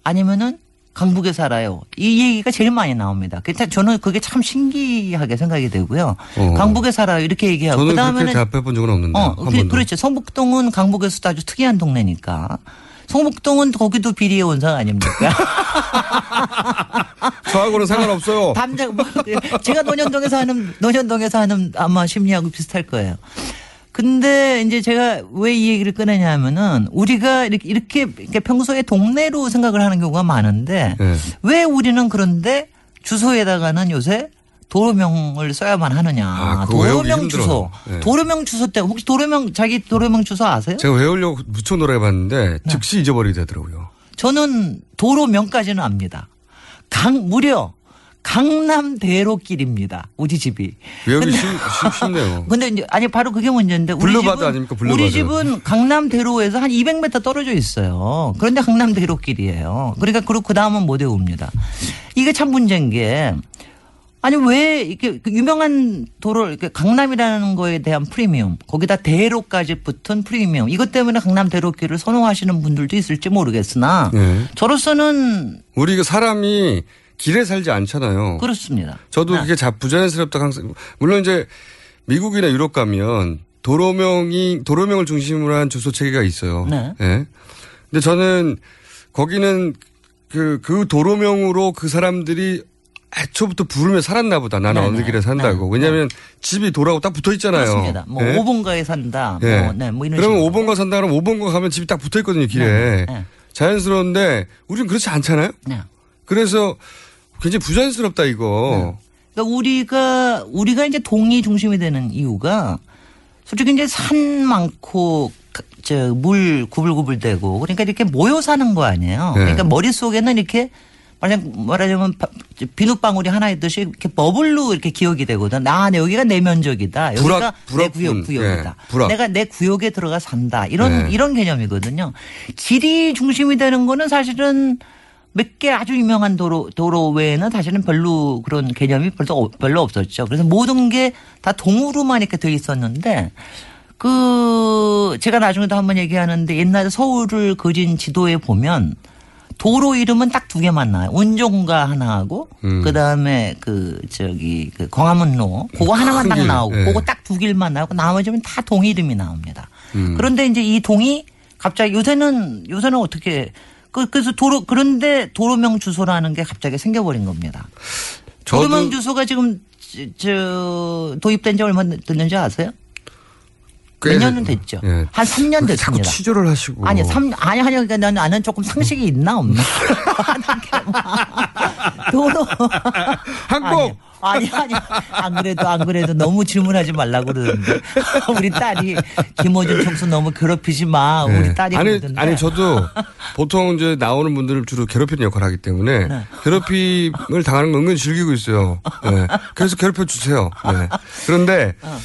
아니면은 강북에 살아요? 이 얘기가 제일 많이 나옵니다. 그러니까 저는 그게 참 신기하게 생각이 되고요. 어. 강북에 살아요. 이렇게 얘기하고. 저는 그다음에는 그렇게 대답해 본 적은 없는데. 어, 한 그. 그렇죠. 성북동은 강북에서도 아주 특이한 동네니까. 성북동은 거기도 비리의 원상 아닙니까? 저하고는 상관없어요. 담장 뭐, 제가 논현동에서 하는 논현동에서 하는 아마 심리하고 비슷할 거예요. 근데 이제 제가 왜 이 얘기를 꺼내냐면은 우리가 이렇게 이렇게 이렇게 평소에 동네로 생각을 하는 경우가 많은데 네. 왜 우리는 그런데 주소에다가는 요새 도로명을 써야만 하느냐. 아, 도로명. 주소. 네. 도로명 주소 때 혹시 도로명 자기 도로명 주소 아세요? 제가 외우려고 무쳐 놀아봤는데 네. 즉시 잊어버리게 되더라고요. 저는 도로명까지는 압니다. 강 무려 강남대로길입니다. 우리 집이. 외우기 쉽, 쉽네요. 근데 이제 아니 바로 그게 문제인데 우리 boulevard 집은 아닙니까? boulevard. 우리 집은 강남대로에서 한 200m 떨어져 있어요. 그런데 강남대로길이에요. 그러니까 그리고 그 다음은 못 외웁니다. 이게 참 문제인 게 아니 왜 이렇게 그 유명한 도로 이렇게 강남이라는 거에 대한 프리미엄 거기다 대로까지 붙은 프리미엄 이것 때문에 강남 대로길을 선호하시는 분들도 있을지 모르겠으나 네. 저로서는 우리 그 사람이 길에 살지 않잖아요. 그렇습니다. 저도 네. 그게 자 부자연스럽다 항상 물론 이제 미국이나 유럽 가면 도로명이 도로명을 중심으로 한 주소 체계가 있어요. 네. 예. 근데 저는 거기는 그, 그 도로명으로 그 사람들이 애초부터 부르며 살았나 보다. 나는 네, 어느 네. 길에 산다고. 왜냐하면 집이 도라고 딱 붙어 있잖아요. 그렇습니다. 뭐 예? 5번가에 산다. 예. 뭐, 네, 뭐 이런 그러면 식으로. 5번가 산다 그러면 5번가 가면 집이 딱 붙어 있거든요, 길에. 네, 네. 자연스러운데 우리는 그렇지 않잖아요? 네. 그래서 굉장히 부자연스럽다, 이거. 그러니까 우리가 우리가 이제 동이 중심이 되는 이유가 솔직히 이제 산 많고 저 물 구불구불대고 그러니까 이렇게 모여 사는 거 아니에요. 네. 그러니까 머릿속에는 이렇게 말하자면 비눗방울이 하나 있듯이 이렇게 버블로 이렇게 기억이 되거든. 아, 내 여기가 내 면적이다. 여기가 불악, 내. 구역, 구역이다. 예, 불악. 내가 내 구역에 들어가 산다. 이런 네. 이런 개념이거든요. 길이 중심이 되는 거는 사실은 몇 개 아주 유명한 도로 도로 외에는 사실은 별로 그런 개념이 별로 별로 없었죠. 그래서 모든 게 다 동으로만 이렇게 돼 있었는데 그 제가 나중에도 한번 얘기하는데 옛날에 서울을 그린 지도에 보면 도로 이름은 딱 두 개만 나와요. 운종가 하나하고 음. 그다음에 그 저기 그 광화문로 그거 하나만 큰딱 길, 나오고 예. 그거 딱 두 길만 나오고 나머지는 다 동 이름이 나옵니다. 음. 그런데 이제 이 동이 갑자기 요새는 요새는 어떻게 그 그래서 도로 그런데 도로명 주소라는 게 갑자기 생겨버린 겁니다. 도로명 주소가 지금 저, 저 도입된 지 얼마 됐는지 아세요? 꽤몇 년은 됐죠. 예. 한 3년 그렇게 자꾸 됐습니다. 취조를 하시고. 아니, 삼, 아니, 아니, 그러니까 나는, 나는 조금 상식이 있나, 없나? 도로. 한국! 아니, 아니, 안 그래도, 안 그래도 너무 질문하지 말라 고 그러는데. 우리 딸이, 김호준 총수 너무 괴롭히지 마. 네. 우리 딸이 아니, 그러던데. 아니, 저도 보통 이제 나오는 분들을 주로 괴롭히는 역할을 하기 때문에 네. 괴롭힘을 당하는 건 은근히 즐기고 있어요. 네. 그래서 괴롭혀 주세요. 네. 그런데 어.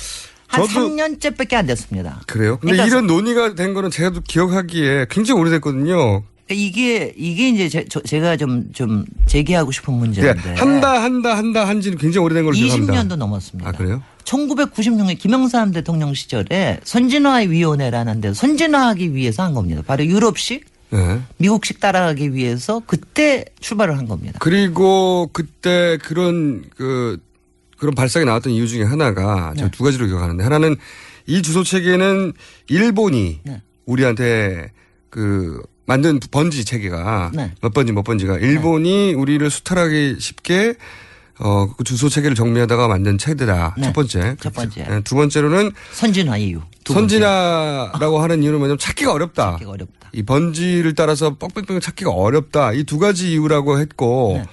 한 저도 3년째 밖에 안 됐습니다. 그래요. 근데 그러니까 이런 논의가 된 거는 제가 또 기억하기에 굉장히 오래됐거든요. 이게, 이게 이제 제, 저- 제가 좀, 좀 제기하고 싶은 문제인데. 네. 한다, 한다, 한다 한지는 굉장히 오래된 걸로 기억합니다. 20년도 넘었습니다. 아, 그래요? 1996년 김영삼 대통령 시절에 선진화위원회라는 데 선진화하기 위해서 한 겁니다. 바로 유럽식, 네. 미국식 따라가기 위해서 그때 출발을 한 겁니다. 그리고 그때 그런 그 그런 발상이 나왔던 이유 중에 하나가 네. 제가 두 가지로 기억하는데 하나는 이 주소 체계는 일본이 네. 우리한테 그 만든 번지 체계가 네. 몇 번지 몇 번지가 일본이 우리를 수탈하기 쉽게 어, 그 주소 체계를 정리하다가 만든 체계다. 네. 첫 번째. 첫 번째. 네, 두 번째로는 선진화 이유. 선진화라고 하는 이유는 뭐냐면 찾기가 어렵다. 찾기가 어렵다. 이 번지를 따라서 뻑뻑뻑 찾기가 어렵다. 이 두 가지 이유라고 했고. 네.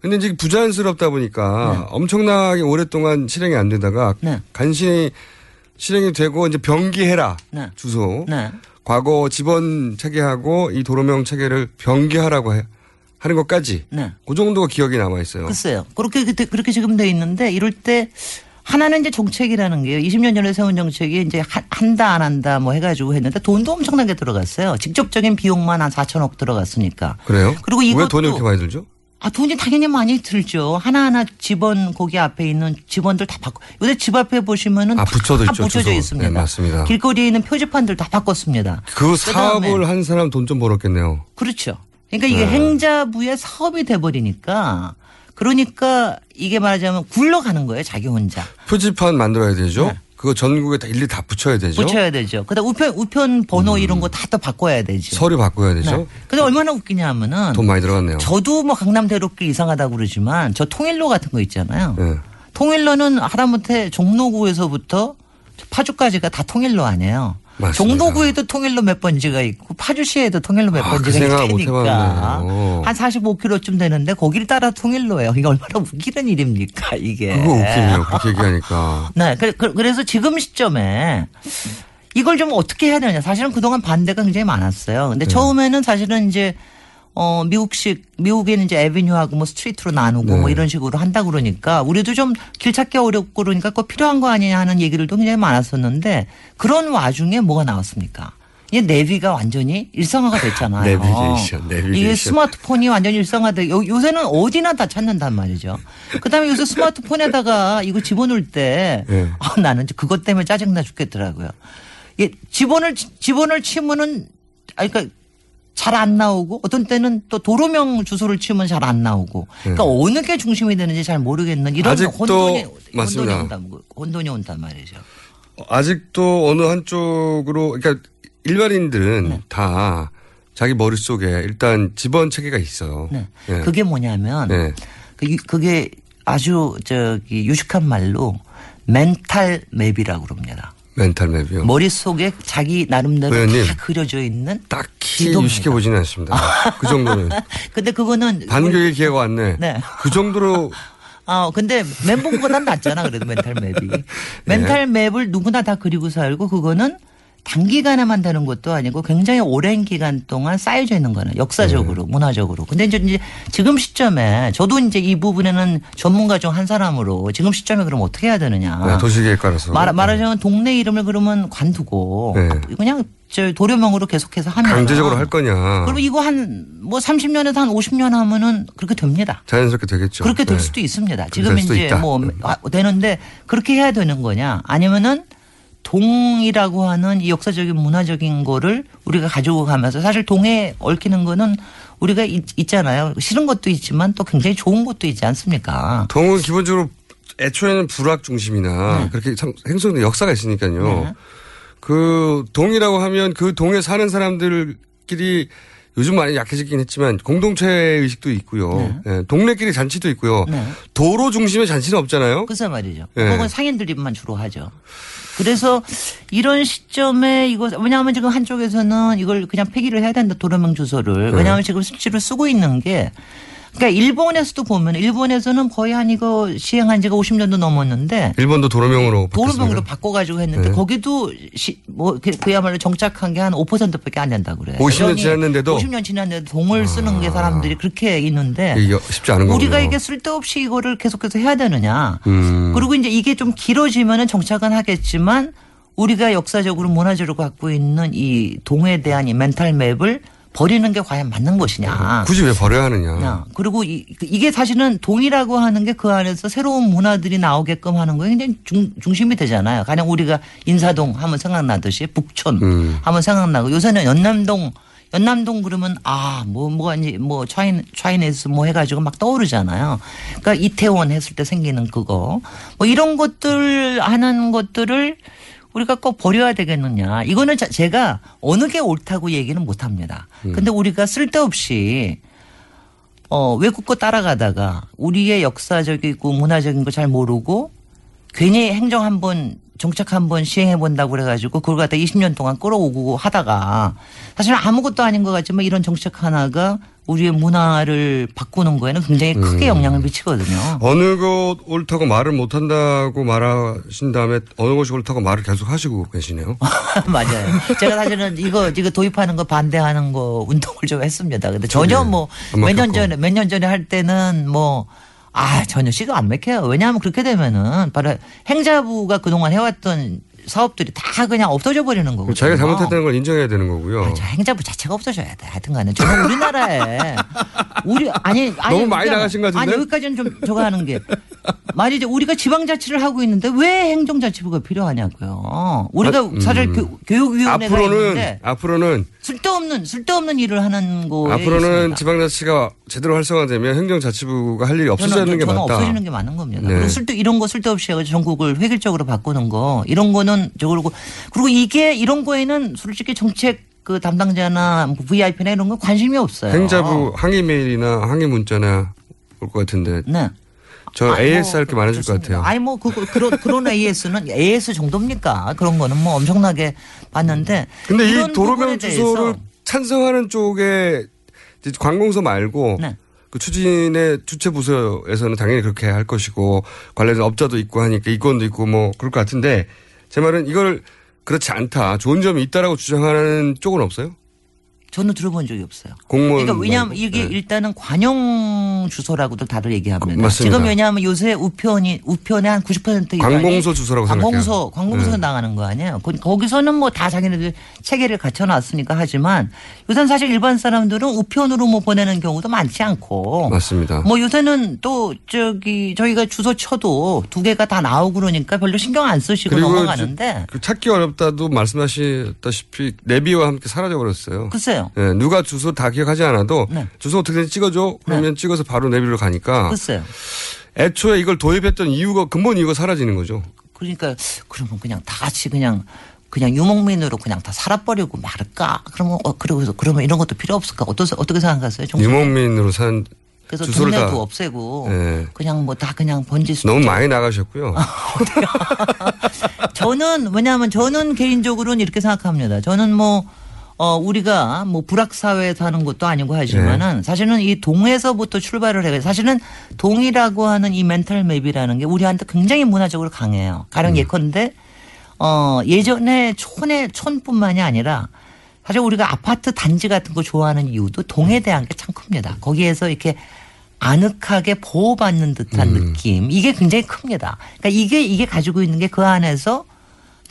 근데 이제 부자연스럽다 보니까 엄청나게 오랫동안 실행이 안 되다가 네. 간신히 실행이 되고 이제 병기해라 네. 주소. 네. 과거 지번 체계하고 이 도로명 체계를 병기하라고 해- 하는 것까지. 네. 그 정도가 기억이 남아 있어요. 글쎄요. 그렇게 그때 그렇게 지금 돼 있는데 이럴 때 하나는 이제 정책이라는 게요. 20년 전에 세운 정책이 이제 한- 한다 안 한다 뭐 해가지고 했는데 돈도 엄청나게 들어갔어요. 직접적인 비용만 한 4천억 들어갔으니까. 그래요? 그리고 왜 이것도- 돈이 이렇게 많이 들죠? 아, 돈이 당연히 많이 들죠. 하나하나 집원 거기 앞에 있는 집원들 다 바꿔. 요새 집 앞에 보시면은 아, 붙여져 다 있죠, 붙여져 주소. 있습니다. 네, 맞습니다. 길거리에 있는 표지판들 다 바꿨습니다. 그 그다음에 사업을 한 사람 돈 좀 벌었겠네요. 그렇죠. 그러니까 이게 네. 행자부의 사업이 돼 버리니까 그러니까 이게 말하자면 굴러가는 거예요. 자기 혼자. 표지판 만들어야 되죠. 그거 전국에 다 일일이 다 붙여야 되죠. 네. 붙여야 되죠. 그다음 우편 우편 번호 이런 거 다 또 바꿔야 되죠. 서류 바꿔야 되죠. 네. 근데 얼마나 웃기냐면은 돈 많이 들어갔네요. 저도 뭐 강남대로길 이상하다고 그러지만 저 통일로 같은 거 있잖아요. 네. 통일로는 하다못해 종로구에서부터 파주까지가 다 통일로 아니에요. 맞습니다. 종로구에도 통일로 몇 번지가 있고 파주시에도 통일로 몇 아, 그 번지가 못 있으니까. 한 45km쯤 되는데 거기를 따라 통일로예요. 이게 얼마나 웃기는 일입니까 이게. 그거 웃기네요. 그렇게 얘기하니까. 네, 그- 그- 그래서 지금 시점에 이걸 좀 어떻게 해야 되느냐. 사실은 그동안 반대가 굉장히 많았어요. 근데 네. 처음에는 사실은 이제 어 미국식 미국에는 이제 avenue하고 뭐 street로 나누고 네. 뭐 이런 식으로 한다 그러니까 우리도 좀 길 찾기 어렵고 그러니까 꼭 필요한 거 아니냐 하는 얘기들도 굉장히 많았었는데 그런 와중에 뭐가 나왔습니까? 이게 내비가 완전히 일상화가 됐잖아요. 내비게이션, 내비게이션. 이게 스마트폰이 완전히 일상화돼. 요, 요새는 어디나 다 찾는단 말이죠. 그다음에 요새 스마트폰에다가 이거 집어넣을 때 네. 아, 나는 그것 때문에 짜증나 죽겠더라고요. 예, 집원을 집원을 치면은 아 그러니까 잘 안 나오고 어떤 때는 또 도로명 주소를 치면 잘 안 나오고 그러니까 어느 게 중심이 되는지 잘 모르겠는 이런 네. 혼돈이 맞습니다. 혼돈이 온다 혼돈이 온단 말이죠. 아직도 어느 한쪽으로 그러니까 일반인들은 네. 다 자기 머릿속에 일단 집원 체계가 있어요. 네. 예. 그게 뭐냐면 네. 그 유- 그게 아주 저기 유식한 말로 멘탈 맵이라고 그럽니다. 멘탈 맵이요. 머릿속에 자기 나름대로 의원님. 다 그려져 있는 딱히 지도입니다. 유식해 보지는 않습니다. 그 정도는. 근데 그거는 반교의 기회가 왔네. 네. 그 정도로 아, 근데 멘붕보단 낫잖아. 그래도 멘탈 맵이. 멘탈 맵을 누구나 다 그리고 살고 그거는 단기간에만 되는 것도 아니고 굉장히 오랜 기간 동안 쌓여져 있는 거는 역사적으로, 문화적으로. 근데 이제 지금 시점에 저도 이제 이 부분에는 전문가 중 한 사람으로 지금 시점에 그럼 어떻게 해야 되느냐. 네, 도시계획가라서. 말, 말하자면 동네 이름을 그러면 관두고 네. 그냥 저 도료명으로 계속해서 하면 강제적으로 할 거냐. 그럼 이거 한 뭐 30년에서 한 50년 하면은 그렇게 됩니다. 자연스럽게 되겠죠. 그렇게 될 네. 수도 있습니다. 지금 이제 있다. 뭐 아, 되는데 그렇게 해야 되는 거냐? 아니면은 동이라고 하는 이 역사적인 문화적인 거를 우리가 가지고 가면서 사실 동에 얽히는 거는 우리가 있, 있잖아요. 싫은 것도 있지만 또 굉장히 좋은 것도 있지 않습니까? 동은 기본적으로 애초에는 불학 중심이나 그렇게 성- 행성의 역사가 있으니까요. 네. 그 동이라고 하면 그 동에 사는 사람들끼리 요즘 많이 약해지긴 했지만 공동체 의식도 있고요. 예, 동네끼리 잔치도 있고요. 네. 도로 중심의 잔치는 없잖아요. 글쎄 말이죠. 네. 그건 상인들만 주로 하죠. 그래서 이런 시점에 이거 왜냐하면 지금 한쪽에서는 이걸 그냥 폐기를 해야 된다 도로명 주소를 네. 왜냐하면 지금 실제로 쓰고 있는 게 그러니까 일본에서도 보면 일본에서는 거의 한 이거 시행한 지가 50년도 넘었는데 일본도 도로명으로. 도로명으로 바꿔 가지고 했는데 네. 거기도 시, 뭐 그- 그야말로 정착한 게 한 5%밖에 안 된다고 그래요. 50년 여전히 지났는데도? 아. 50년 지났는데 동을 쓰는 게 사람들이 그렇게 있는데 이게 쉽지 않은 거군요. 우리가 이게 쓸데없이 이거를 계속해서 해야 되느냐. 음. 그리고 이제 이게 좀 길어지면은 정착은 하겠지만 우리가 역사적으로 문화적으로 갖고 있는 이 동에 대한 이 멘탈 맵을 버리는 게 과연 맞는 것이냐. 굳이 왜 버려야 하느냐. 야, 그리고 이, 게 사실은 동이라고 하는 게 그 안에서 새로운 문화들이 나오게끔 하는 거에 굉장히 중, 중심이 되잖아요. 가령 우리가 인사동 하면 생각나듯이 북촌 음. 하면 생각나고 요새는 연남동 연남동 그러면 아, 뭐, 뭐가 이제 뭐 차인, 차이네스 뭐 해가지고 막 떠오르잖아요. 그러니까 이태원 했을 때 생기는 그거. 뭐 이런 것들 하는 것들을 우리가 꼭 버려야 되겠느냐. 이거는 자- 제가 어느 게 옳다고 얘기는 못 합니다. 근데 우리가 쓸데없이 어, 외국 거 따라가다가 우리의 역사적이고 문화적인 거 잘 모르고 괜히 행정 한번 정책 한번 시행해 본다고 그래가지고 그걸 갖다 20년 동안 끌어오고 하다가 사실 아무것도 아닌 것 같지만 이런 정책 하나가 우리의 문화를 바꾸는 거에는 굉장히 크게 음. 영향을 미치거든요. 어느 것 옳다고 말을 못 한다고 말하신 다음에 어느 것이 옳다고 말을 계속 하시고 계시네요. 맞아요. 제가 사실은 이거 이거 도입하는 거 반대하는 거 운동을 좀 했습니다. 근데 전혀 네. 뭐안몇년 막혔고. 전에 몇 년 전에 할 때는 뭐 아, 전혀 씨도 안 맥혀요. 왜냐하면 그렇게 되면은 바로 행자부가 그동안 해왔던 사업들이 다 그냥 없어져 버리는 거거든요. 자기가 잘못했다는 걸 인정해야 되는 거고요. 저 행자부 자체가 없어져야 돼. 하여튼 간에 저는 우리나라에 우리 아니 아니 너무 많이 그러니까 나가신 것 같은데? 아니 여기까지는 좀 저거 하는 게 말이죠. 우리가 지방자치를 하고 있는데 왜 행정자치부가 필요하냐고요. 우리가 아, 음. 사실 교, 교육위원회가 앞으로는 있는데 앞으로는 쓸데없는 쓸데없는 일을 하는 거에 앞으로는 있습니다. 지방자치가 제대로 활성화되면 행정자치부가 할 일이 없어지는 게 맞다. 없어지는 게 맞는 겁니다. 네. 그리고 쓸데 이런 거 쓸데없이 해가지고 전국을 획일적으로 바꾸는 거 이런 거는 저거고 그리고 이게 이런 거에는 솔직히 정책 그 담당자나 뭐 VIP나 이런 거 관심이 없어요. 행자부 항의 메일이나 항의 문자나 올 것 같은데. 네. 저 아, AS 뭐, 할게 많아질 것 같아요. 아니 뭐 그, 그런 그런 AS는 AS 정도입니까? 그런 거는 뭐 엄청나게 봤는데. 근데 이 도로명 주소를 찬성하는 쪽에 관공서 말고 네. 그 추진의 주체 부서에서는 당연히 그렇게 할 것이고 관련된 업자도 있고 하니까 이권도 있고 뭐 그럴 것 같은데 제 말은 이걸 그렇지 않다. 좋은 점이 있다라고 주장하는 쪽은 없어요? 저는 들어본 적이 없어요. 공무원 그러니까 왜냐하면. 이게 네. 일단은 관용 주소라고도 다들 얘기합니다. 맞습니다. 지금 왜냐하면 요새 우편이 우편의 한 90% 이상이 관공서 주소라고 관공서 생각해요. 관공서 네. 나가는 거 아니에요. 거- 거기서는 뭐 다 자기네들 체계를 갖춰놨으니까 하지만 요새는 사실 일반 사람들은 우편으로 뭐 보내는 경우도 많지 않고 맞습니다. 뭐 요새는 또 저기 저희가 주소 쳐도 두 개가 다 나오고 그러니까 별로 신경 안 쓰시고 넘어가는데 그 찾기 어렵다도 말씀하셨다시피 내비와 함께 사라져 버렸어요. 글쎄 요. 예, 누가 주소 다 기억하지 않아도 네. 주소 어떻게 찍어줘 그러면 찍어서 바로 내비로 가니까 글쎄요. 애초에 이걸 도입했던 이유가 근본 이유가 사라지는 거죠. 그러니까 그러면 그냥 다 같이 그냥 그냥 유목민으로 그냥 다 살아버리고 말을까? 그러면 어 그러고서 그러면 이런 것도 필요 없을까? 어떠세 어떻게 생각하세요? 정치인? 유목민으로 산 그래서 주소를 동네도 다 없애고 예. 그냥 뭐 다 그냥 번지 수 너무 많이 나가셨고요. 저는 왜냐하면 저는 개인적으로는 이렇게 생각합니다. 저는 뭐 어, 우리가 뭐 불악 사회에 사는 것도 아니고 네. 하지만은 사실은 이 동에서부터 출발을 해가 사실은 동이라고 하는 이 멘탈 맵이라는 게 우리한테 굉장히 문화적으로 강해요. 가령 음. 예컨대 어, 예전에 촌에 촌뿐만이 아니라 사실 우리가 아파트 단지 같은 거 좋아하는 이유도 동에 대한 게 참 큽니다. 거기에서 이렇게 아늑하게 보호받는 듯한 음. 느낌 이게 굉장히 큽니다. 그러니까 이게 이게 가지고 있는 게 그 안에서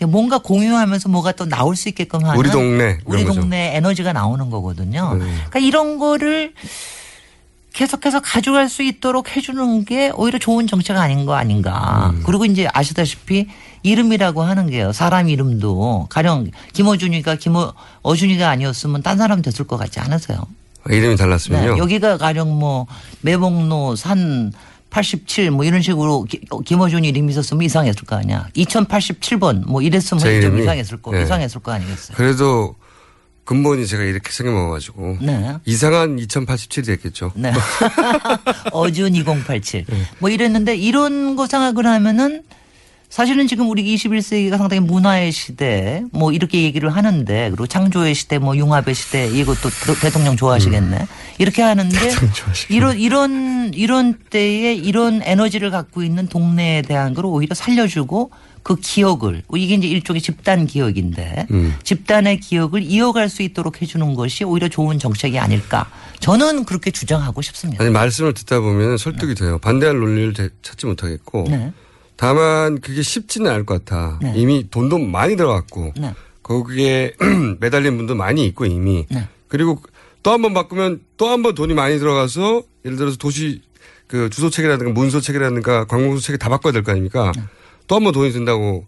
뭔가 공유하면서 뭐가 또 나올 수 있게끔 하는 우리 동네 우리. 동네 에너지가 나오는 거거든요. 네. 그러니까 이런 거를 계속해서 가져갈 수 있도록 해주는 게 오히려 좋은 정책 아닌 거 아닌가. 음. 그리고 이제 아시다시피 이름이라고 하는 게요. 사람 이름도 가령 김어준이가 김어 어준이가 아니었으면 딴 사람 됐을 것 같지 않으세요? 아, 이름이 달랐으면요. 네, 여기가 가령 뭐 매봉로 산 87 뭐 이런 식으로 기- 어, 김어준 이름이 있었으면 이상했을 거 아니야. 2087번 뭐 이랬으면 제 좀? 이상했을 거 네. 이상했을 거 아니겠어요. 그래도 근본이 제가 이렇게 생겨먹어가지고 네. 이상한 2087이 됐겠죠. 네. 어준 2087. 네. 뭐 이랬는데 이런 거 생각을 하면은 사실은 지금 우리 21세기가 상당히 문화의 시대 뭐 이렇게 얘기를 하는데 그리고 창조의 시대 뭐 융합의 시대 이것도 대- 대통령 좋아하시겠네. 음. 이렇게 하는데 이런 이런 이런 때에 이런 에너지를 갖고 있는 동네에 대한 걸 오히려 살려주고 그 기억을 이게 이제 일종의 집단 기억인데 음. 집단의 기억을 이어갈 수 있도록 해주는 것이 오히려 좋은 정책이 아닐까. 저는 그렇게 주장하고 싶습니다. 아니 말씀을 듣다 보면 설득이 돼요. 반대할 논리를 대- 찾지 못하겠고 네. 다만 그게 쉽지는 않을 것 같아. 네. 이미 돈도 많이 들어갔고 네. 거기에 매달린 분도 많이 있고 이미 네. 그리고 또 한 번 바꾸면 또 한 번 돈이 많이 들어가서 예를 들어서 도시 그 주소 책이라든가 문서 책이라든가 관공서 책이 다 바꿔야 될 거 아닙니까? 네. 또한 번 돈이 든다고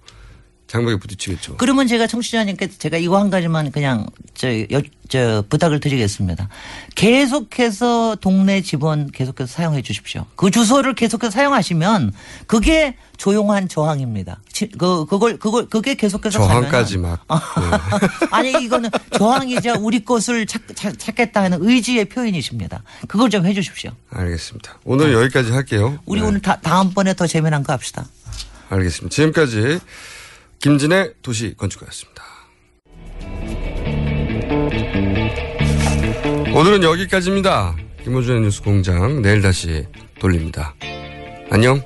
장벽에 부딪히겠죠. 그러면 제가 청취자님께 제가 이거 한 가지만 그냥 저, 여, 저 부탁을 드리겠습니다. 계속해서 동네 집원 계속해서 사용해 주십시오. 그 주소를 계속해서 사용하시면 그게 조용한 저항입니다. 지- 그 그걸 그걸 그게 계속해서 저항까지 막. 아니 이거는 저항이자 우리 것을 찾, 찾, 찾겠다 하는 의지의 표현이십니다. 그걸 좀 해주십시오. 알겠습니다. 오늘 여기까지 할게요. 우리 네. 오늘 다, 다음번에 더 재미난 거 합시다. 알겠습니다. 지금까지 김진의 도시 건축가였습니다. 오늘은 여기까지입니다. 김호준의 뉴스 공장 내일 다시 돌립니다. 안녕.